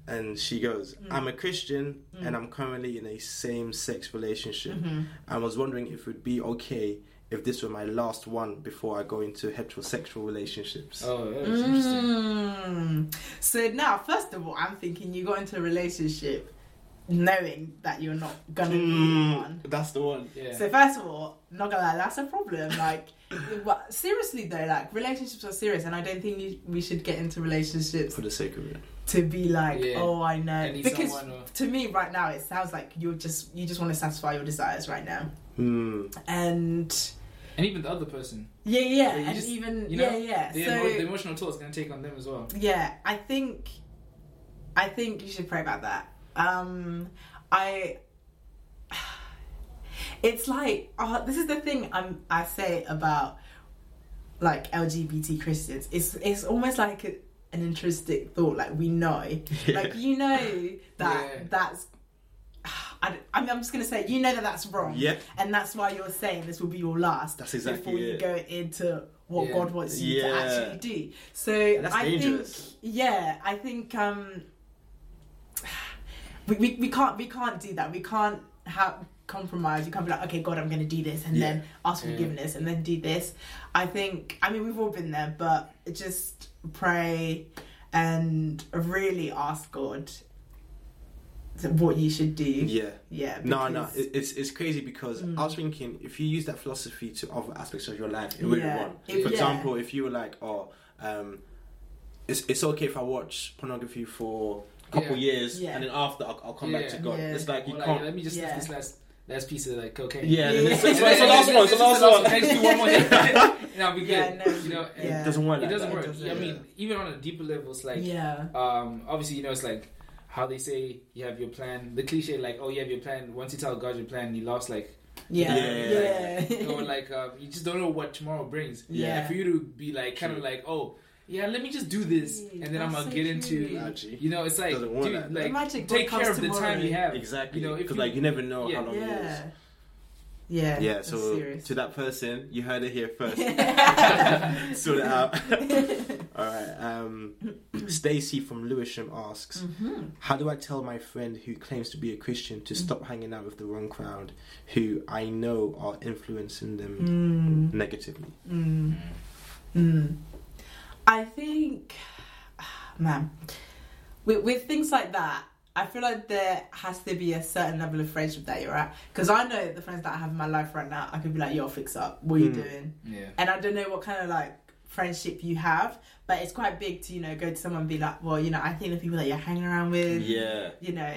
and she goes, Mm. I'm a Christian Mm. and I'm currently in a same sex relationship. Mhm. I was wondering if it would be okay if this were my last one before I go into heterosexual relationships. Oh, that's interesting. Mm. So now, first of all, I'm thinking you got into a relationship knowing that you're not gonna be Mm, one. that's the one. Yeah. So first of all, not gonna lie, that's a problem. Like, but seriously though, like relationships are serious, and I don't think you, we should get into relationships For the sake of it. to be like, Yeah. oh, I I know, need because or- to me right now it sounds like you're just you just want to satisfy your desires right now, Hmm. and and even the other person. yeah, yeah, Yeah, and just- even you know, yeah, yeah. The, so emo- the emotional toll is going to take on them as well. yeah, I think, I think you should pray about that. Um, I. It's like uh, this is the thing I'm I say about like LGBT Christians. It's it's almost like a, an intrinsic thought. Like we know, like you know that Yeah. that's. I, I'm I'm just gonna say you know that that's wrong, Yeah, and that's why you're saying this will be your last that's exactly before you go into what Yeah. God wants you to actually do. So I dangerous. think, yeah, I think um, we, we we can't we can't do that. We can't have compromise. You can't be like, okay, God, I'm going to do this, and Yeah. then ask for Yeah. forgiveness, and then do this. I think. I mean, we've all been there, but just pray and really ask God what you should do. Yeah. Yeah. No, no, it, it's it's crazy because Mm. I was thinking if you use that philosophy to other aspects of your life, it wouldn't Yeah. run. For yeah. example, if you were like, oh, um, it's it's okay if I watch pornography for a couple Yeah. years Yeah. and then after I'll, I'll come back to God. Yeah. It's like you Or like, can't. let me just Yeah. this last last piece of like cocaine. Yeah, Yeah. It's, it's, it's the last one. It's the last one. Can I just do one more thing? and I'll be good. No, you know, yeah. It doesn't work. it doesn't that. work. doesn't. I mean, even on a deeper level, it's like yeah. um, obviously, you know, it's like how they say you have your plan. The cliche, like, oh, you have your plan. Once you tell God your plan, you lost, like, Yeah. Yeah. Yeah. or like, um, you just don't know what tomorrow brings. Yeah. And for you to be like, kind of like, oh, yeah, let me just do this, and then I'm gonna so get into, true. Actually. you know, it's like, dude, like that. like, take care comes of the time you have. Exactly. You know, because like you never know Yeah. how long it is. Yeah. Yeah. So serious. to that person, you heard it here first. sort it out. All right. Um, Stacy from Lewisham asks, Mhm. "How do I tell my friend who claims to be a Christian to stop hanging out with the wrong crowd, who I know are influencing them Mm. negatively?" Mm. Mm. I think, man, with, with things like that, I feel like there has to be a certain level of friendship that you're at. Because I know the friends that I have in my life right now, I could be like, yo, fix up. What are you Mm. doing? Yeah. And I don't know what kind of like friendship you have, but it's quite big to, you know, go to someone and be like, well, you know, I think the people that you're hanging around with, Yeah. you know,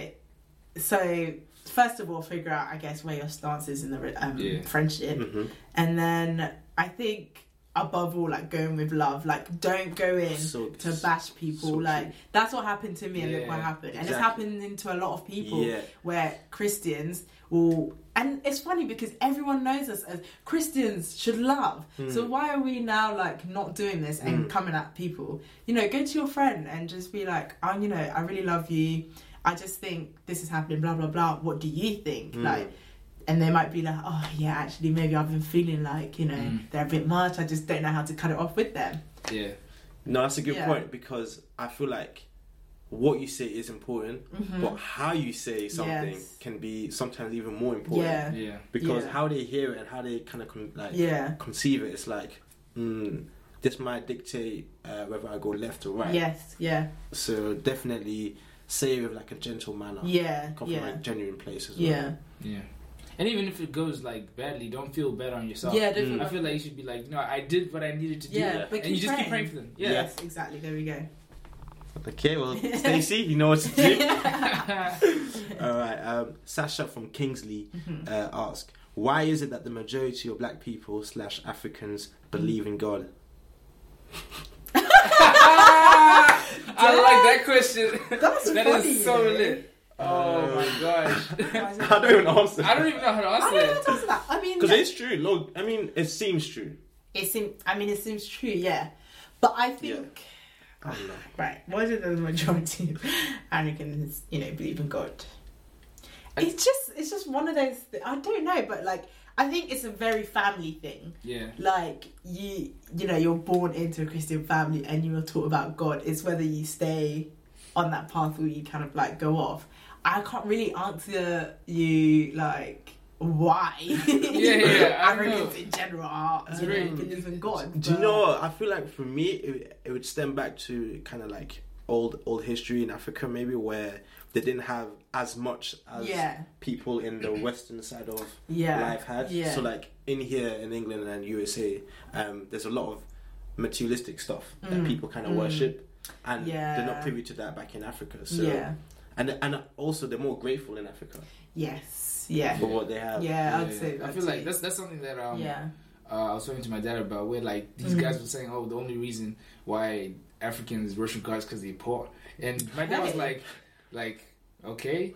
so first of all, figure out, I guess, where your stance is in the um, Yeah. friendship. hmm And then I think above all like going with love. Like don't go in So- to bash people. so like that's what happened to me and look what happened. And it's happening to a lot of people Yeah. where christians will and it's funny because everyone knows us as christians should love. So why are we now like not doing this and Mm. coming at people? You know go to your friend and just be like oh you know i really love you. I just think this is happening blah blah blah. What do you think? Mm. like and they might be like, oh yeah, actually maybe I've been feeling like you know Mm. they're a bit much. I just don't know how to cut it off with them. Yeah. No, that's a good Yeah. point because I feel like what you say is important, Mhm. but how you say something Yes. can be sometimes even more important. Yeah, Yeah. Because Yeah. how they hear it and how they kind of con- like yeah, conceive it, it's like, mm, this might dictate uh, whether I go left or right. yes, yeah, So definitely say it with like a gentle manner. yeah, Come from yeah, like genuine place as well. yeah, Yeah. And even if it goes like badly, don't feel bad on yourself. yeah. Don't Mm. feel I feel like you should be like, no, I did what I needed to do. yeah, Yeah. but And you keep just keep praying. praying for them. Yeah. Yes, exactly. There we go. Okay, well, Stacey, you know what to do. All right. Um, Sasha from Kingsley Mhm. uh, asked, "Why is it that the majority of Black people slash Africans believe in God?" I like that question. That's That funny, is so you lit. Oh my gosh. Why is it I don't even answer. I don't even know how to I answer don't know that. how to answer that. I mean, Because it's true. Look, I mean, it seems true. it seems. I mean, it seems true. Yeah, but I think. I don't know. Right, why is it that the majority of Americans, you know, believe in God? It's just, it's just one of those. Th- I don't know, but like, I think it's a very family thing. Yeah. Like you, you know, you're born into a Christian family and you are taught about God. It's whether you stay on that path or you kind of like go off. I can't really answer you like why. Yeah, yeah, I don't know. in general are It's uh, very- believe in God. Do you know? what? I feel like for me, it, it would stem back to kind of like old old history in Africa, maybe where they didn't have as much as Yeah, people in the western side of yeah, life had. Yeah. So like in here in England and USA, um, there's a lot of materialistic stuff that Mm, people kind of mm. worship, and Yeah. they're not privy to that back in Africa. So yeah. And and also they're more grateful in Africa Yes. Yeah. for what they have. Yeah, I'd say I feel too. like that's that's something that um yeah. uh, I was talking to my dad about where like these Mhm. guys were saying, oh, the only reason why Africans worship God is because they're poor, and my dad was like, like. Okay,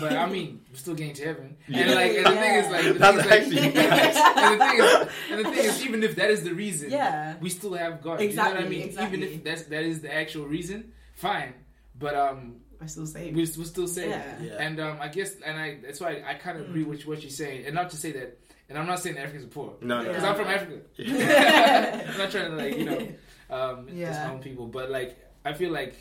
but I mean, we're still getting to heaven, Yeah. and like, and the thing is, like, the That's thing is, like, and the thing is, and the thing is, even if that is the reason, Yeah. we still have God. you know Exactly, what I mean? exactly. Even if that's that is the actual reason, fine. But um, I still say we're, we're still saved. Yeah. Yeah. And um, I guess, and I that's why I kind of agree Mm. with what you're saying, and not to say that, and I'm not saying Africans are poor, No, no. because Yeah. I'm from Africa. Yeah. I'm not trying to like you know, um, Yeah. disown people, but like I feel like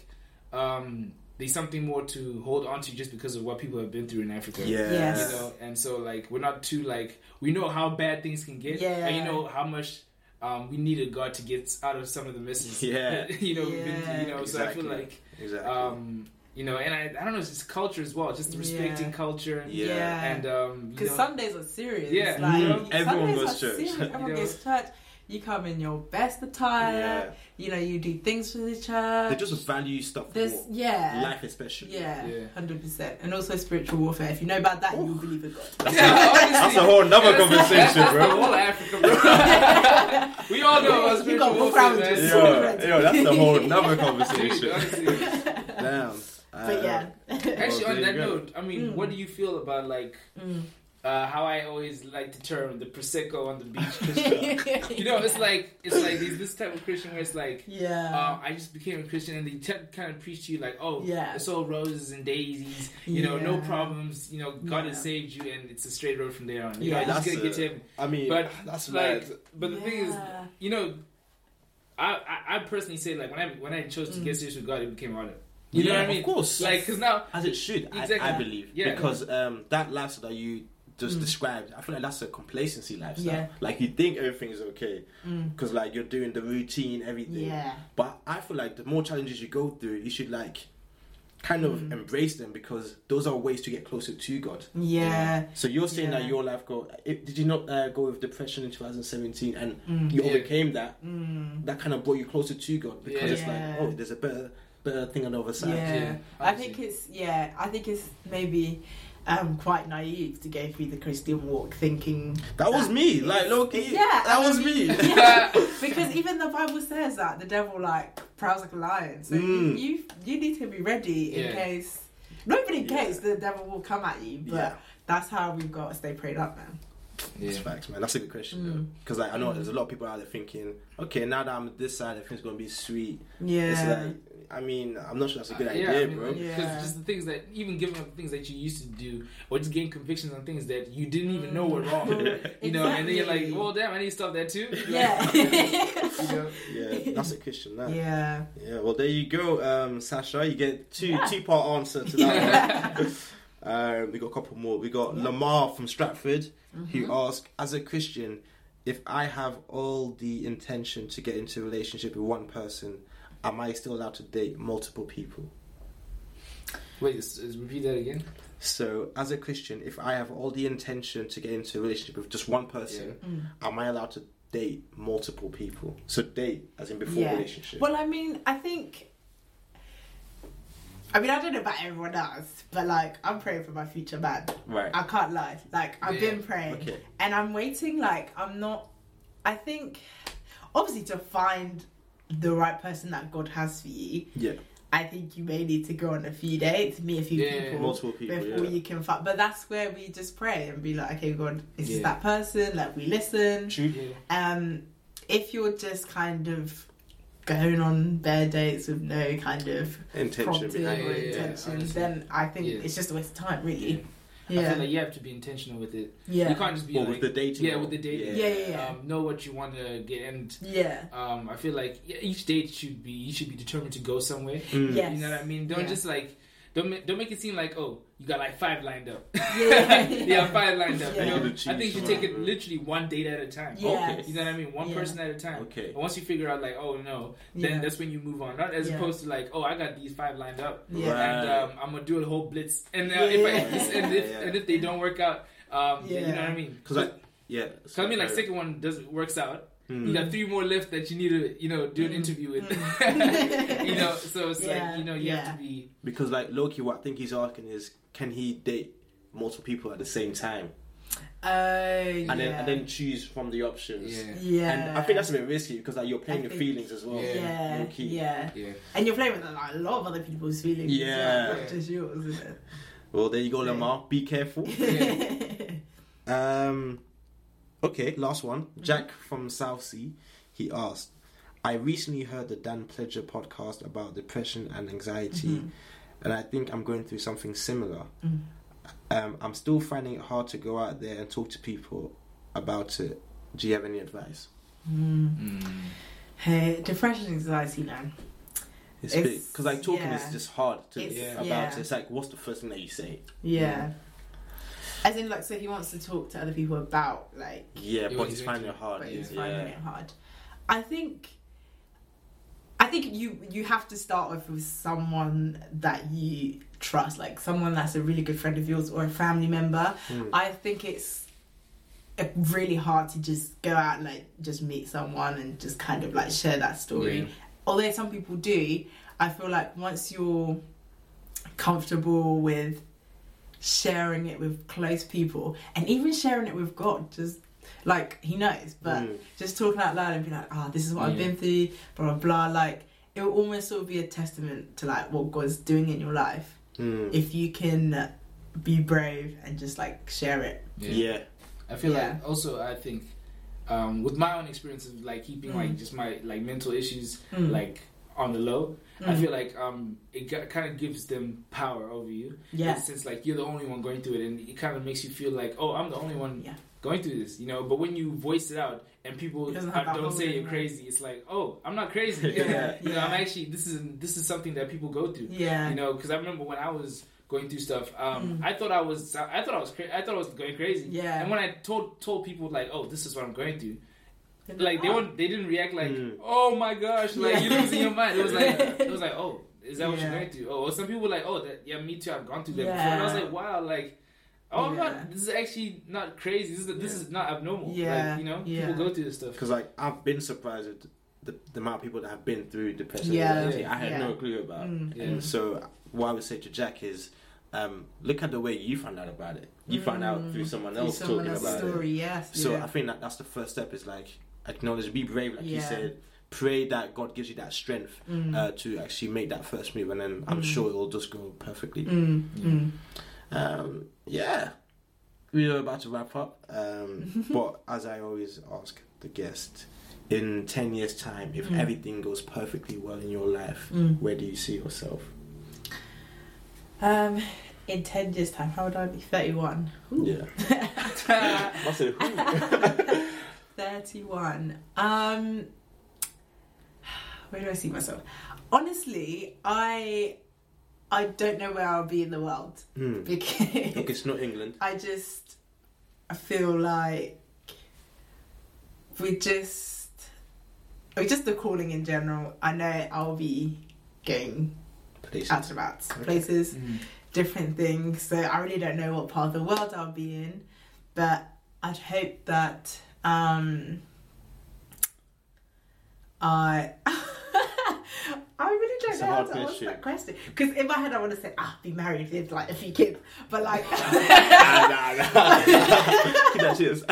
um, there's something more to hold on to just because of what people have been through in Africa. Yeah. Yes. You know, and so like we're not too like we know how bad things can get, Yeah. and you know how much. Um, we needed God to get out of some of the messes. Yeah. you know, we've been you know. So I feel Exactly. like Exactly. um, you know, and I, I don't know, it's just culture as well, just respecting Yeah. culture and, Yeah. Yeah. and um, Because know, Sundays are serious. Yeah. Like, Mm. Everyone Sundays goes to church. serious. Everyone You know. goes to church. You come in your best attire. yeah. You know, you do things for the church. They just value stuff for yeah. life, especially. Yeah, Yeah. hundred percent, and also spiritual warfare. If you know about that, you will believe in God. That's, Yeah, a, that's a whole nother conversation, that's, that's bro. the whole Africa, bro. we all know about spiritual got warfare, more man. friends. Yo, yo, that's a whole nother conversation. honestly. Damn. But yeah. Actually, Well, on that note, I mean, Mm. what do you feel about like Mm. uh, how I always like to term the prosecco on the beach Christian? you know, it's like it's like these, this type of Christian where it's like. yeah, Uh, I just became a Christian, and they t- kind of preach to you like, "Oh, Yeah. it's all roses and daisies. You know, no problems. You know, God has saved you, and it's a straight road from there on. You Yeah. know, you just That's gotta get a- to heaven. I mean, But that's like, mad. but the thing is, you know, I, I I personally say like when I when I chose to Mm. get serious with God, it became harder. You know what I mean? Of course. Like, because now, As it should, I, Exactly. I believe. Yeah. Because um, that lifestyle that you just Mm. described, I feel like that's a complacency lifestyle. Yeah. Like you think everything is okay Mm. because like you're doing the routine, everything. yeah, But I feel like the more challenges you go through, you should like kind of Mm. embrace them because those are ways to get closer to God. yeah, So you're saying that your life go. It, did you not uh, go with depression in 2017 and Mm. you Yeah. overcame that? Mm. That kind of brought you closer to God because it's Yeah. like, oh, there's a better, better thing on the other side. Yeah, Yeah, I think it's yeah. I think it's maybe um, quite naive to go through the Christian walk thinking That was me, like low-key. Yeah, that I was mean, me. Yeah, because even the Bible says that the devil like prowls like a lion. So Mm. you, you you need to be ready in Yeah. case, not even in Yeah. case the devil will come at you. But Yeah. that's how we've got to stay prayed up, man. That's Yeah. facts, man. That's a good question, Mm. Because like I know Mm. there's a lot of people out there thinking, okay, now that I'm this side, everything's gonna be sweet. Yeah, It's like, I mean, I'm not sure that's a good Uh, idea, I mean, bro. Because Yeah. 'cause just the things that even giving up things that you used to do, or just getting convictions on things that you didn't even know were wrong. You know, and then you're like, well, damn, I need to stop that too. yeah, you know, Yeah, that's a question. That. Yeah. yeah. Well, there you go, um, Sasha. You get two Yeah. two part answer to that one. Um, we got a couple more. We got Yeah. Lamar from Stratford Mhm. who asked, as a Christian, if I have all the intention to get into a relationship with one person, am I still allowed to date multiple people? wait, s- s- repeat that again. So, as a Christian, if I have all the intention to get into a relationship with just one person, Mm. am I allowed to date multiple people? So, date as in before Yeah. relationship. Well, I mean, I think. I mean, I don't know about everyone else, but like, I'm praying for my future man. right. I can't lie. Like, I've Yeah. been praying. Okay. And I'm waiting, like, I'm not. I think, obviously, to find the right person that God has for you, Yeah. I think you may need to go on a few dates, meet a few Yeah, people. Multiple people. Before yeah. you can find, but that's where we just pray and be like, okay, God, is this Yeah. that person? Like we listen. True. Um, if you're just kind of going on bare dates with no kind of Intention prompting behind or Yeah, yeah, yeah. intention, then I think Yeah. it's just a waste of time, really. I Yeah, feel like you have to be intentional with it. yeah, You can't just be Or like, with the dating. yeah, with the dating. Yeah, yeah, yeah. Um, know what you want to get, and yeah, um, I feel like each date should be you should be determined to go somewhere. Mm. Yeah. You know what I mean? Don't Yeah. just like don't ma- don't make it seem like oh you got like five lined up. Yeah. yeah, five lined up. Yeah. You know, I think you take it literally one date at a time. Yes. You know what I mean? One Yeah. person at a time. Okay. And once you figure out like oh no, then Yeah. that's when you move on. Not as Yeah. opposed to like oh I got these five lined up. Yeah. And um, I'm gonna do a whole blitz, and uh, if, I, Yeah. if this, and if Yeah. and if they don't work out, um, then you know what I mean? Because like, yeah. So I mean, like second one doesn't works out. Mm. You got three more left that you need to, you know, do an Mm. interview with. Mm. you know, so it's Yeah, like you know you yeah. have to be. Because like low-key, what I think he's asking is, can he date multiple people at the same time, Oh, and yeah. then and then choose from the options? Yeah. yeah. And I think that's a bit risky because like you're playing I your think- feelings as well. Yeah. yeah, low-key. yeah. Yeah. And you're playing with like, a lot of other people's feelings. as well, Yeah. not just yours, isn't it? Well, there you go, Lamar. Be careful. Um, okay, last one. Jack from Southsea. He asked, "I recently heard the Dan Pledger podcast about depression and anxiety, Mhm. and I think I'm going through something similar. Mm. Um, I'm still finding it hard to go out there and talk to people about it. Do you have any advice?" Mm. Hey, depression, anxiety, man. It's because like talking yeah. is just hard to It's- about. yeah. it. It's like what's the first thing that you say? Yeah. As in, like, so he wants to talk to other people about, like, Yeah, Yeah, but he's he's finding it hard. but he's yeah. finding it hard. I think. I think you you have to start off with someone that you trust, like someone that's a really good friend of yours or a family member. Mm. I think it's uh, really hard to just go out and like just meet someone and just kind of like share that story. Yeah. Although some people do, I feel like once you're comfortable with sharing it with close people and even sharing it with God, just like He knows, but Mm. just talking out loud and be like, ah, this is what I've been through, blah blah blah. Like it will almost sort of be a testament to like what God's doing in your life Mm. if you can be brave and just like share it. yeah. I feel Yeah. like also I think um, with my own experience of like keeping like Mm. just my like mental issues Mm. like on the low, I Mm. feel like um it kind of gives them power over you. yeah, Since like you're the only one going through it, and it kind of makes you feel like oh I'm the only one yeah, going through this, you know. But when you voice it out and people It doesn't have that don't say you're crazy, it's like oh I'm not crazy. Yeah. you know I'm actually this is this is something that people go through. yeah, You know, because I remember when I was going through stuff, um, Mm. I thought I was I thought I was cra- I thought I was going crazy. yeah. And when I told told people like, "Oh, this is what I'm going through," like they weren't they didn't react like, Mm. "Oh my gosh!" Like Yeah. you losing your mind. It was like it was like, "Oh, is that what you're Yeah. going through?" Oh, some people were like, "Oh, that yeah, me too. I've gone through that before." And I was like, "Wow, like." Oh, Yeah. not. This is actually not crazy. This is this Yeah. is not abnormal. Yeah. Like, you know, Yeah. people go through this stuff. Because like I've been surprised at the, the amount of people that have been through depression. Yeah, and. I had yeah. no clue about. Mm, Yeah. And so what I would say to Jack is, um, look at the way you found out about it. You found out Mm. through someone Through else someone talking about story, it. yes. So yeah. I think that that's the first step. Is like acknowledge, be brave, like you Yeah. said. Pray that God gives you that strength Mm. uh, to actually make that first move, and then I'm Mm. sure it'll just go perfectly. Mm, mm. Um, yeah, we are about to wrap up. Um, but as I always ask the guest, in ten years' time, if Mm. everything goes perfectly well in your life, Mm. where do you see yourself? Um, in 10 years' time, how would I be? 31. Ooh. Yeah, I said, who? 31. Um, where do I see myself? Honestly, I I don't know where I'll be in the world Hmm. because Look, it's not England. I just I feel like we just or just the calling in general. I know I'll be going Places. out and about Okay. places, Mm. different things. So I really don't know what part of the world I'll be in, but I'd hope that um, I. I really don't It's know how to answer that question because in my head I want to say i ah, be married with like a few kids, but like nah, nah, nah. That cheers.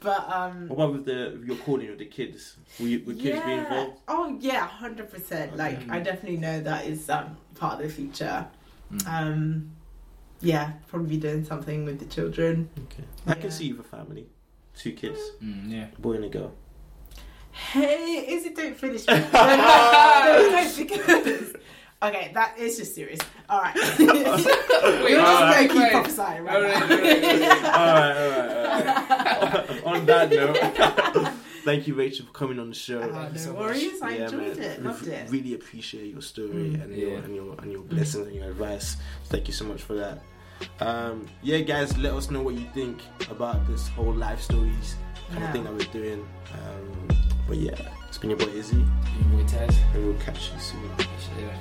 but um what about with the your calling with the kids? Will, you, kids be involved? Oh yeah, hundred percent. Like Okay. I definitely know that is um part of the future. Mm. Um yeah, probably doing something with the children. Okay. I Yeah. can see you with a family, two kids, Mm, yeah. a boy and a girl. Hey, Izzy, don't finish. no, no, no, no, because okay, that is just serious. All right, Wait, we're just gonna keep wait. prophesying right All right, now. all right, all right, all right, all right. on that note, thank you, Rachel, for coming on the show. Oh, Thank you so no much. worries, I Yeah, enjoyed man. it, We loved it. Really appreciate your story Mm. and, your, Yeah. and your and your blessings and your advice. Thank you so much for that. Um, yeah, guys, let us know what you think about this whole life stories kind Yeah. of thing that we're doing. Um, but yeah, it's been your boy Izzy, Your boy Taz. and we'll catch you soon. Yeah.